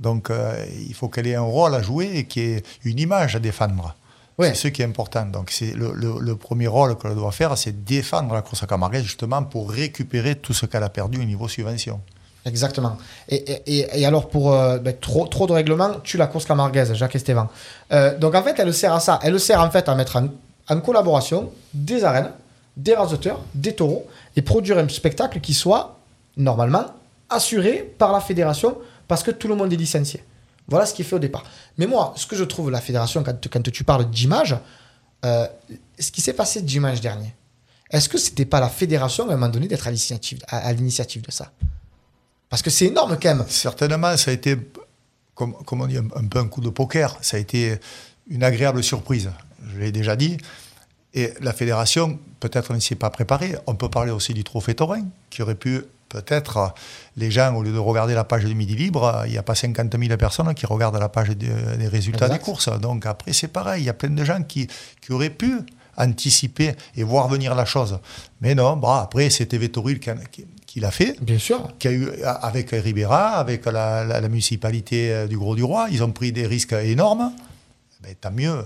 Speaker 4: Donc, euh, il faut qu'elle ait un rôle à jouer et qu'il y ait une image à défendre.
Speaker 3: Ouais.
Speaker 4: C'est ce qui est important. Donc, c'est le, le- le premier rôle qu'elle doit faire, c'est défendre la course à Camarguais, justement, pour récupérer tout ce qu'elle a perdu au niveau subvention.
Speaker 3: Exactement. Et, et- et- et alors, pour euh, ben, trop, trop de règlements, tue la course camarguaise, Jacques Esteban. Euh, donc, en fait, elle sert à ça. Elle sert en fait à mettre en, en collaboration des arènes, des rasoteurs, des taureaux, et produire un spectacle qui soit, normalement, assuré par la fédération, parce que tout le monde est licencié. Voilà ce qui est fait au départ. Mais moi, ce que je trouve la fédération, quand, quand tu parles d'image, euh, ce qui s'est passé dimanche dernier, est-ce que c'était pas la fédération à un moment donné d'être à l'initiative, de ça? Parce que c'est énorme quand même.
Speaker 4: Certainement, ça a été, comme, on dit, un peu un coup de poker. Ça a été une agréable surprise. Je l'ai déjà dit. Et la fédération, peut-être ne s'y est pas préparée. On peut parler aussi du trophée Taurin, qui aurait pu, peut-être, les gens, au lieu de regarder la page du Midi Libre, il n'y a pas 50 000 personnes qui regardent la page des, des résultats
Speaker 3: Exact.
Speaker 4: des courses. Donc après, c'est pareil. Il y a plein de gens qui, qui auraient pu anticiper et voir venir la chose. Mais non, bah, après, c'était Vettoril qui, qui- qui l'a fait
Speaker 3: Bien sûr.
Speaker 4: qu'il y a eu avec Ribera, avec la, la- la municipalité euh, du Gros du Roi, ils ont pris des risques énormes. Ben, tant mieux,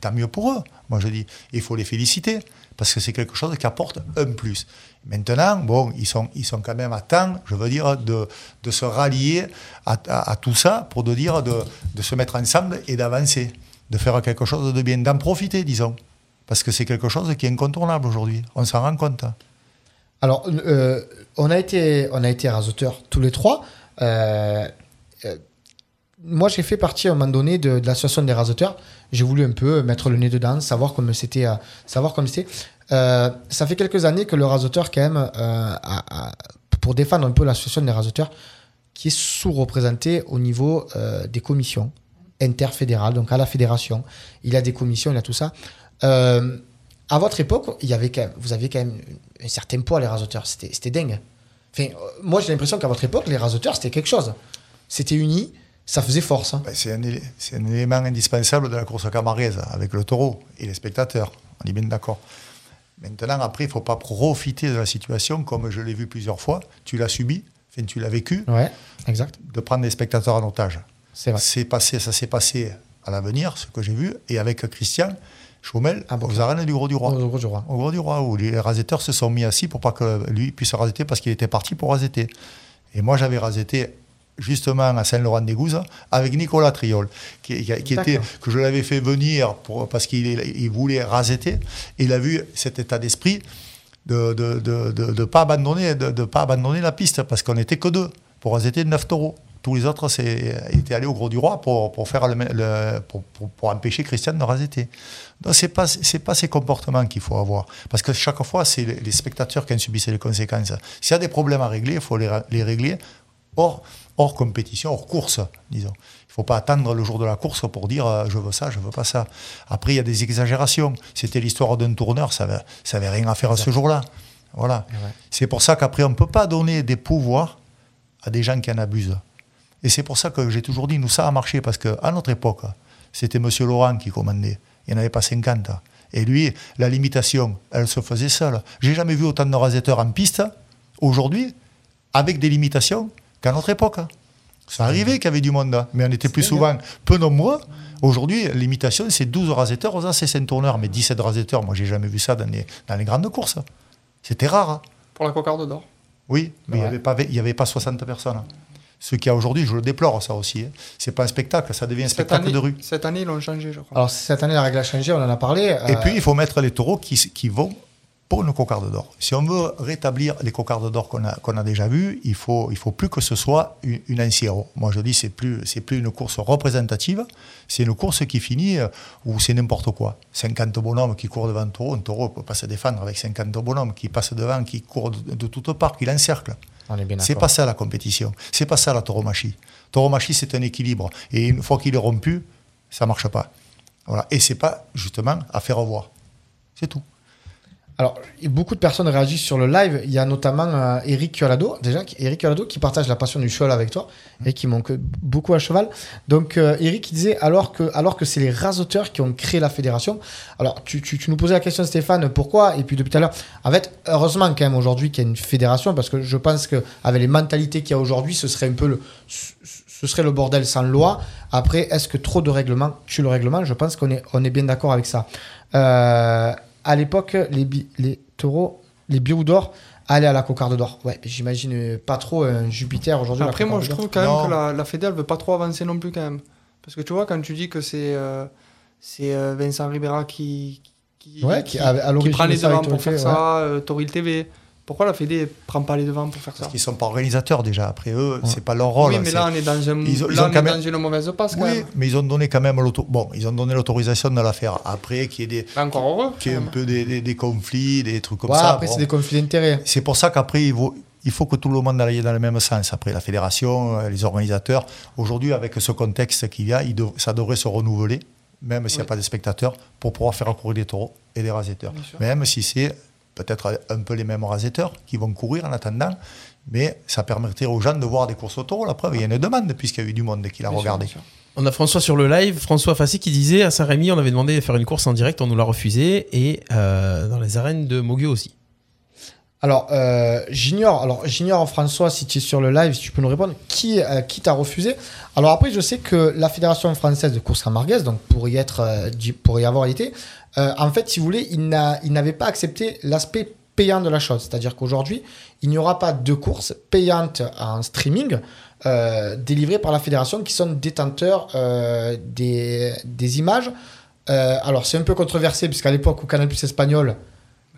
Speaker 4: tant, mieux pour eux. Moi je dis, il faut les féliciter parce que c'est quelque chose qui apporte un plus. Maintenant, bon, ils sont, ils sont quand même à temps, je veux dire, de, de se rallier à, tout ça pour de dire de, de se mettre ensemble et d'avancer, de faire quelque chose de bien, d'en profiter, disons. Parce que c'est quelque chose qui est incontournable aujourd'hui. On s'en rend compte.
Speaker 3: Alors, euh, on, a été, été rasoteurs tous les trois. Euh, euh, moi, j'ai fait partie à un moment donné de, de l'association des rasoteurs. J'ai voulu un peu mettre le nez dedans, savoir comment c'était. euh, savoir comment c'était. Euh, ça fait quelques années que le rasoteur, quand même, euh, pour défendre un peu l'association des rasoteurs, qui est sous-représenté au niveau euh, des commissions interfédérales, donc à la fédération. Il a des commissions, il a tout ça. Euh, à votre époque, il y avait vous aviez quand même un certain poids, les rasoteurs. C'était dingue. Enfin, euh, moi, j'ai l'impression qu'à votre époque, les rasoteurs, c'était quelque chose. C'était uni, ça faisait force. hein.
Speaker 4: Ben, c'est un, élément indispensable de la course camarguaise, avec le taureau et les spectateurs. On est bien d'accord. Maintenant, après, il ne faut pas profiter de la situation, comme je l'ai vu plusieurs fois. Tu l'as subi, enfin, tu l'as vécu,
Speaker 3: Ouais, exact.
Speaker 4: de prendre les spectateurs en otage.
Speaker 3: C'est vrai.
Speaker 4: Passé, ça s'est passé à l'avenir, ce que j'ai vu, et avec Christian Chaumel,
Speaker 3: Ah bon.
Speaker 4: aux arènes du Gros du Roi.
Speaker 3: Au gros du roi.
Speaker 4: Au Gros du Roi, où les rasetteurs se sont mis assis pour pas que lui puisse rasetter parce qu'il était parti pour rasetter. Et moi, j'avais rasetté justement à Saint-Laurent-des-Gouzes avec Nicolas Triol, qui, était, que je l'avais fait venir pour, parce qu'il il voulait rasetter. Et il a vu cet état d'esprit de ne de, de, de- pas abandonner, de, pas abandonner la piste parce qu'on n'était que deux pour rasetter 9 taureaux. Tous les autres étaient allés au Gros du Roi pour, pour, faire le, le- pour, pour- pour empêcher Christian de rasetter. Donc, ce n'est pas, pas ces comportements qu'il faut avoir. Parce que chaque fois, c'est les, les spectateurs qui en subissent les conséquences. S'il y a des problèmes à régler, il faut les, les régler hors, hors compétition, hors course, disons. Il ne faut pas attendre le jour de la course pour dire euh, je veux ça, je veux pas ça. Après, il y a des exagérations. C'était l'histoire d'un tourneur, ça n'avait ça avait rien à faire à ce jour-là. Voilà. C'est pour ça qu'après, on ne peut pas donner des pouvoirs à des gens qui en abusent. Et c'est pour ça que j'ai toujours dit, nous, ça a marché, parce qu'à notre époque, c'était M. Laurent qui commandait. Il n'y en avait pas 50. Et lui, la limitation, elle se faisait seule. J'ai jamais vu autant de rasetteurs en piste, aujourd'hui, avec des limitations, qu'à notre époque. Ça arrivait qu'il y avait du monde, hein, mais on était plus souvent peu nombreux. Aujourd'hui, limitation, c'est 12 rasetteurs aux AC tourneurs, mais 17 rasetteurs, moi, j'ai jamais vu ça dans les, dans les grandes courses. C'était rare. hein.
Speaker 5: Pour la cocarde d'or.
Speaker 4: Oui, mais il n'y avait, pas- il y avait pas 60 personnes. Ce qu'il y a aujourd'hui, je le déplore, ça aussi. Hein. C'est pas un spectacle, ça devient un
Speaker 5: Cette
Speaker 4: spectacle
Speaker 5: année,
Speaker 4: de rue.
Speaker 5: cette année, ils l'ont changé, je crois.
Speaker 3: Alors, cette année, la règle a changé, on en a parlé.
Speaker 4: Et
Speaker 3: euh,
Speaker 4: puis, il faut mettre les taureaux qui vont pour une cocarde d'or. Si on veut rétablir les cocardes d'or qu'on a, déjà vues, il faut, il faut plus que ce soit une, une anciero. Moi, je dis, c'est plus, c'est plus une course représentative, c'est une course qui finit euh, où c'est n'importe quoi. 50 bonhommes qui courent devant un taureau, un taureau ne peut pas se défendre avec 50 bonhommes qui passent devant, qui courent de, de toutes parts, qui l'encerclent. C'est pas ça la compétition. C'est pas ça la tauromachie. Tauromachie, c'est un équilibre. Et une fois qu'il est rompu, ça marche pas. Voilà. Et c'est pas justement à faire revoir. C'est tout.
Speaker 3: Alors, beaucoup de personnes réagissent sur le live. Il y a notamment euh, Eric Colado, déjà, qui- Eric Colado qui partage la passion du cheval avec toi et qui manque beaucoup à cheval. Donc, euh, Eric il disait alors que, alors que c'est les rasoteurs qui ont créé la fédération. Alors, tu, tu- tu nous posais la question, Stéphane, pourquoi? Et puis depuis tout à l'heure, en fait, heureusement quand même aujourd'hui qu'il y a une fédération parce que je pense que avec les mentalités qu'il y a aujourd'hui, ce serait un peu le, ce serait le bordel sans loi. Après, est-ce que trop de règlements tue le règlement? Je pense qu'on est, on est bien d'accord avec ça. Euh, à l'époque, les, bi- les taureaux, les bious d'or allaient à la cocarde d'or. Ouais, j'imagine euh, pas trop un Jupiter aujourd'hui.
Speaker 5: Après, moi, je trouve quand
Speaker 4: Non.
Speaker 5: même que la, la Fédé, elle veut pas trop avancer non plus, quand même. Parce que tu vois, quand tu dis que c'est euh, c'est euh, Vincent Ribera qui, qui,
Speaker 3: Ouais, qui- à- à l'origine
Speaker 5: prend les devants pour faire ça, euh, Toril TV, Pourquoi la Fédé prend pas les devants pour faire ça
Speaker 4: Parce qu'ils sont pas organisateurs déjà. Après eux, c'est pas leur rôle.
Speaker 5: Oui, mais là, on est dans, un,
Speaker 4: Ils ont- ils
Speaker 5: là,
Speaker 4: ont
Speaker 5: on est
Speaker 4: même-
Speaker 5: dans une mauvaise passe, quand
Speaker 4: Oui,
Speaker 5: même.
Speaker 4: mais ils ont donné quand même l'auto. Bon, ils ont donné l'autorisation de la faire. Après, qu'il y ait des,
Speaker 5: Mais encore heureux.
Speaker 4: qu'il y ait un peu des, des- des conflits, des trucs comme
Speaker 3: Ouais,
Speaker 4: ça.
Speaker 3: après,
Speaker 4: bon.
Speaker 3: c'est des conflits d'intérêts.
Speaker 4: C'est pour ça qu'après, il faut, il faut que tout le monde aille dans le même sens. Après, la fédération, euh, les organisateurs. Aujourd'hui, avec ce contexte qu'il y a, il dev- ça devrait se renouveler, même s'il n'y a
Speaker 5: Oui.
Speaker 4: pas de spectateurs, pour pouvoir faire courir des taureaux et des rasetteurs.
Speaker 5: Bien sûr.
Speaker 4: Même si c'est peut-être un peu les mêmes rasetteurs qui vont courir en attendant, mais ça permettrait aux gens de voir des courses au taureau. La preuve, il y a une demande, puisqu'il y a eu du monde qui l'a regardé.
Speaker 5: sûr.
Speaker 2: On a François sur le live, François Fassi qui disait à Saint-Rémy, on avait demandé de faire une course en direct, on nous l'a refusé, et euh, dans les arènes de Mogueux aussi.
Speaker 3: Alors, euh, j'ignore, alors j'ignore François si tu es sur le live, si tu peux nous répondre, qui, euh, qui t'a refusé? Alors après, je sais que la fédération française de course camarguaise, donc pour y être, euh, pour y avoir été, en fait, si vous voulez, il n'a- il n'avait pas accepté l'aspect payant de la chose. C'est-à-dire qu'aujourd'hui, il n'y aura pas de courses payantes en streaming délivrées par la fédération qui sont détenteurs des, images. Alors, c'est un peu controversé, puisqu'à l'époque où Canal Plus Espagnol,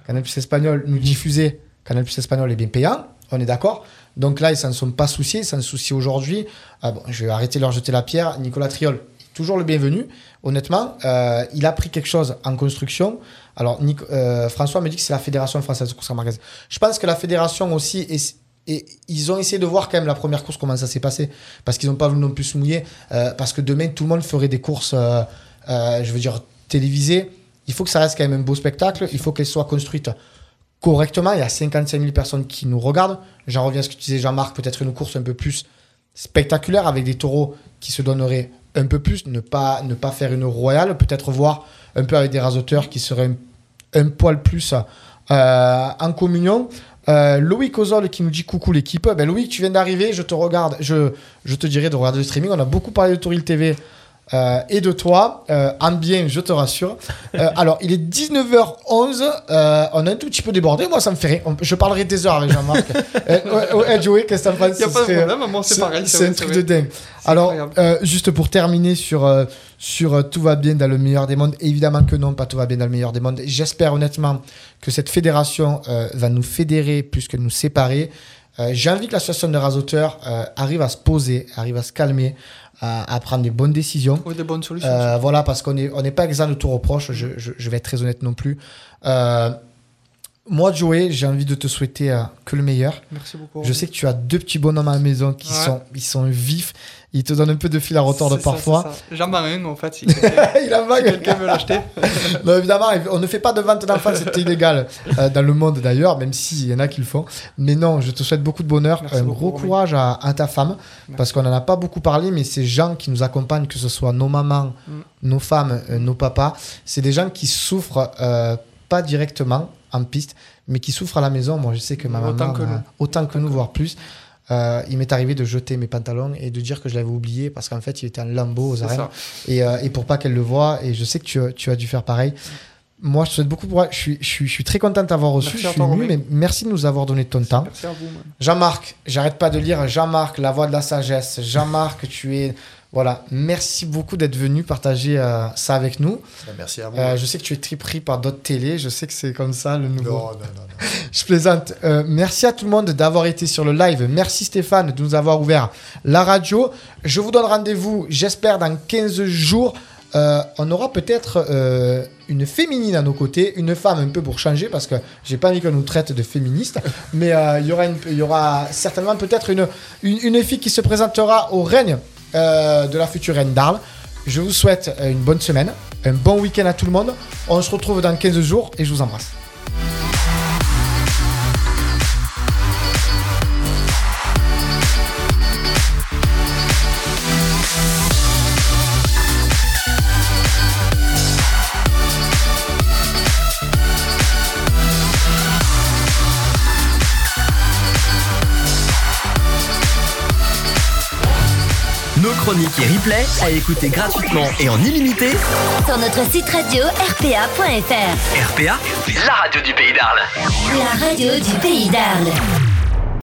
Speaker 3: Canal Plus Espagnol nous diffusait, Canal Plus Espagnol est bien payant, on est d'accord. Donc là, ils s'en sont pas souciés, ils s'en soucient aujourd'hui. Ah bon, je vais arrêter de leur jeter la pierre. Nicolas Triol, toujours le bienvenu. Honnêtement, euh, il a pris quelque chose en construction. Alors, euh, François me dit que c'est la Fédération française de course magasin. Je pense que la fédération aussi, et ils ont essayé de voir quand même la première course comment ça s'est passé, parce qu'ils n'ont pas voulu non plus se mouiller, euh, parce que demain tout le monde ferait des courses, je veux dire télévisées. Il faut que ça reste quand même un beau spectacle. Il faut qu'elle soit construite correctement. Il y a 55 000 personnes qui nous regardent. J'en reviens à ce que tu disais, Jean-Marc, peut-être une course un peu plus spectaculaire avec des taureaux qui se donneraient un peu plus, ne pas, faire une royale, peut-être voir un peu avec des rasoteurs qui seraient un, poil plus euh, en communion. Euh, Loïc Ozol qui nous dit coucou l'équipe. Ben Loïc, tu viens d'arriver, je te regarde, je, je te dirais de regarder le streaming. On a beaucoup parlé de Touril TV euh, et de toi, euh, en bien, je te rassure. Euh, alors, il est 19h11, euh, on a un tout petit peu débordé. Moi, ça me fait rien. On- Je parlerai des heures avec Jean-Marc. euh, Joey, qu'est-ce que t'en penses?
Speaker 5: Il n'y a pas de problème, moi c'est pareil.
Speaker 3: c'est un truc de dingue. Alors, euh, juste pour terminer sur, euh, sur euh, Tout va bien dans le meilleur des mondes, évidemment que non, pas Tout va bien dans le meilleur des mondes. J'espère honnêtement que cette fédération euh, va nous fédérer plus que nous séparer. Euh, J'ai envie que l'association de rasoteurs euh, arrive à se poser, arrive à se calmer, à, à prendre des bonnes décisions.
Speaker 5: Trouver des bonnes solutions.
Speaker 3: Euh, voilà, parce qu'on n'est on n'est pas exempt de tout reproche, je, je- je vais être très honnête non plus. Moi, Joey, j'ai envie de te souhaiter euh, que le meilleur.
Speaker 5: Merci beaucoup.
Speaker 3: Je sais que tu as deux petits bonhommes à la maison qui
Speaker 5: Ouais.
Speaker 3: sont, ils sont vifs. Ils te donnent un peu de fil à retordre parfois.
Speaker 5: J'en ai un en fait. Si
Speaker 3: Il en manque.
Speaker 5: si quelqu'un veut l'acheter.
Speaker 3: Non, évidemment, on ne fait pas de vente d'enfants, c'est illégal euh, dans le monde d'ailleurs, même s'il y en a qui le font. Mais non, je te souhaite beaucoup de bonheur,
Speaker 5: Merci
Speaker 3: un
Speaker 5: beaucoup,
Speaker 3: gros courage à, à ta femme, parce qu'on n'en a pas beaucoup parlé, mais ces gens qui nous accompagnent, que ce soit nos mamans,
Speaker 5: Mm.
Speaker 3: nos femmes, euh, nos papas, c'est des gens qui souffrent pas directement en piste, mais qui souffrent à la maison. Moi, je sais que ma
Speaker 5: Autant
Speaker 3: maman,
Speaker 5: que
Speaker 3: m'a-
Speaker 5: nous.
Speaker 3: autant que nous, voire plus. Euh, il m'est arrivé de jeter mes pantalons et de dire que je l'avais oublié parce qu'en fait il était en lambeau aux arènes et, euh, et pour pas qu'elle le voie. Et je sais que tu, as- tu as dû faire pareil. Moi, je te souhaite beaucoup pour. Je suis, je suis, je suis très content de t'avoir reçu.
Speaker 5: Merci
Speaker 3: je suis ému, mais merci de nous avoir donné ton temps.
Speaker 5: Merci à vous.
Speaker 3: Jean-Marc, j'arrête pas de lire Jean-Marc, la voix de la sagesse. Jean-Marc, tu es. Voilà, merci beaucoup d'être venu partager euh, ça avec nous.
Speaker 4: Ben, Merci à vous.
Speaker 3: Euh, je sais que tu es très pris par d'autres télés. Je sais que c'est comme ça le nouveau.
Speaker 4: non, non, non, non.
Speaker 3: Je plaisante. Euh, merci à tout le monde d'avoir été sur le live. Merci Stéphane de nous avoir ouvert la radio. Je vous donne rendez-vous, j'espère, dans 15 jours. On aura peut-être une féminine à nos côtés, une femme un peu pour changer, parce que j'ai pas envie qu'on nous traite de féministes, mais il y aura une- il y aura certainement peut-être une, une, une fille qui se présentera au règne euh, de la future reine d'Arles. Je vous souhaite euh, une bonne semaine, un bon week-end à tout le monde. On se retrouve dans 15 jours et je vous embrasse.
Speaker 1: Et replays à écouter gratuitement et en illimité.
Speaker 6: Sur notre site radio rpa.fr.
Speaker 1: RPA, la radio du pays d'Arles.
Speaker 6: La radio du pays d'Arles.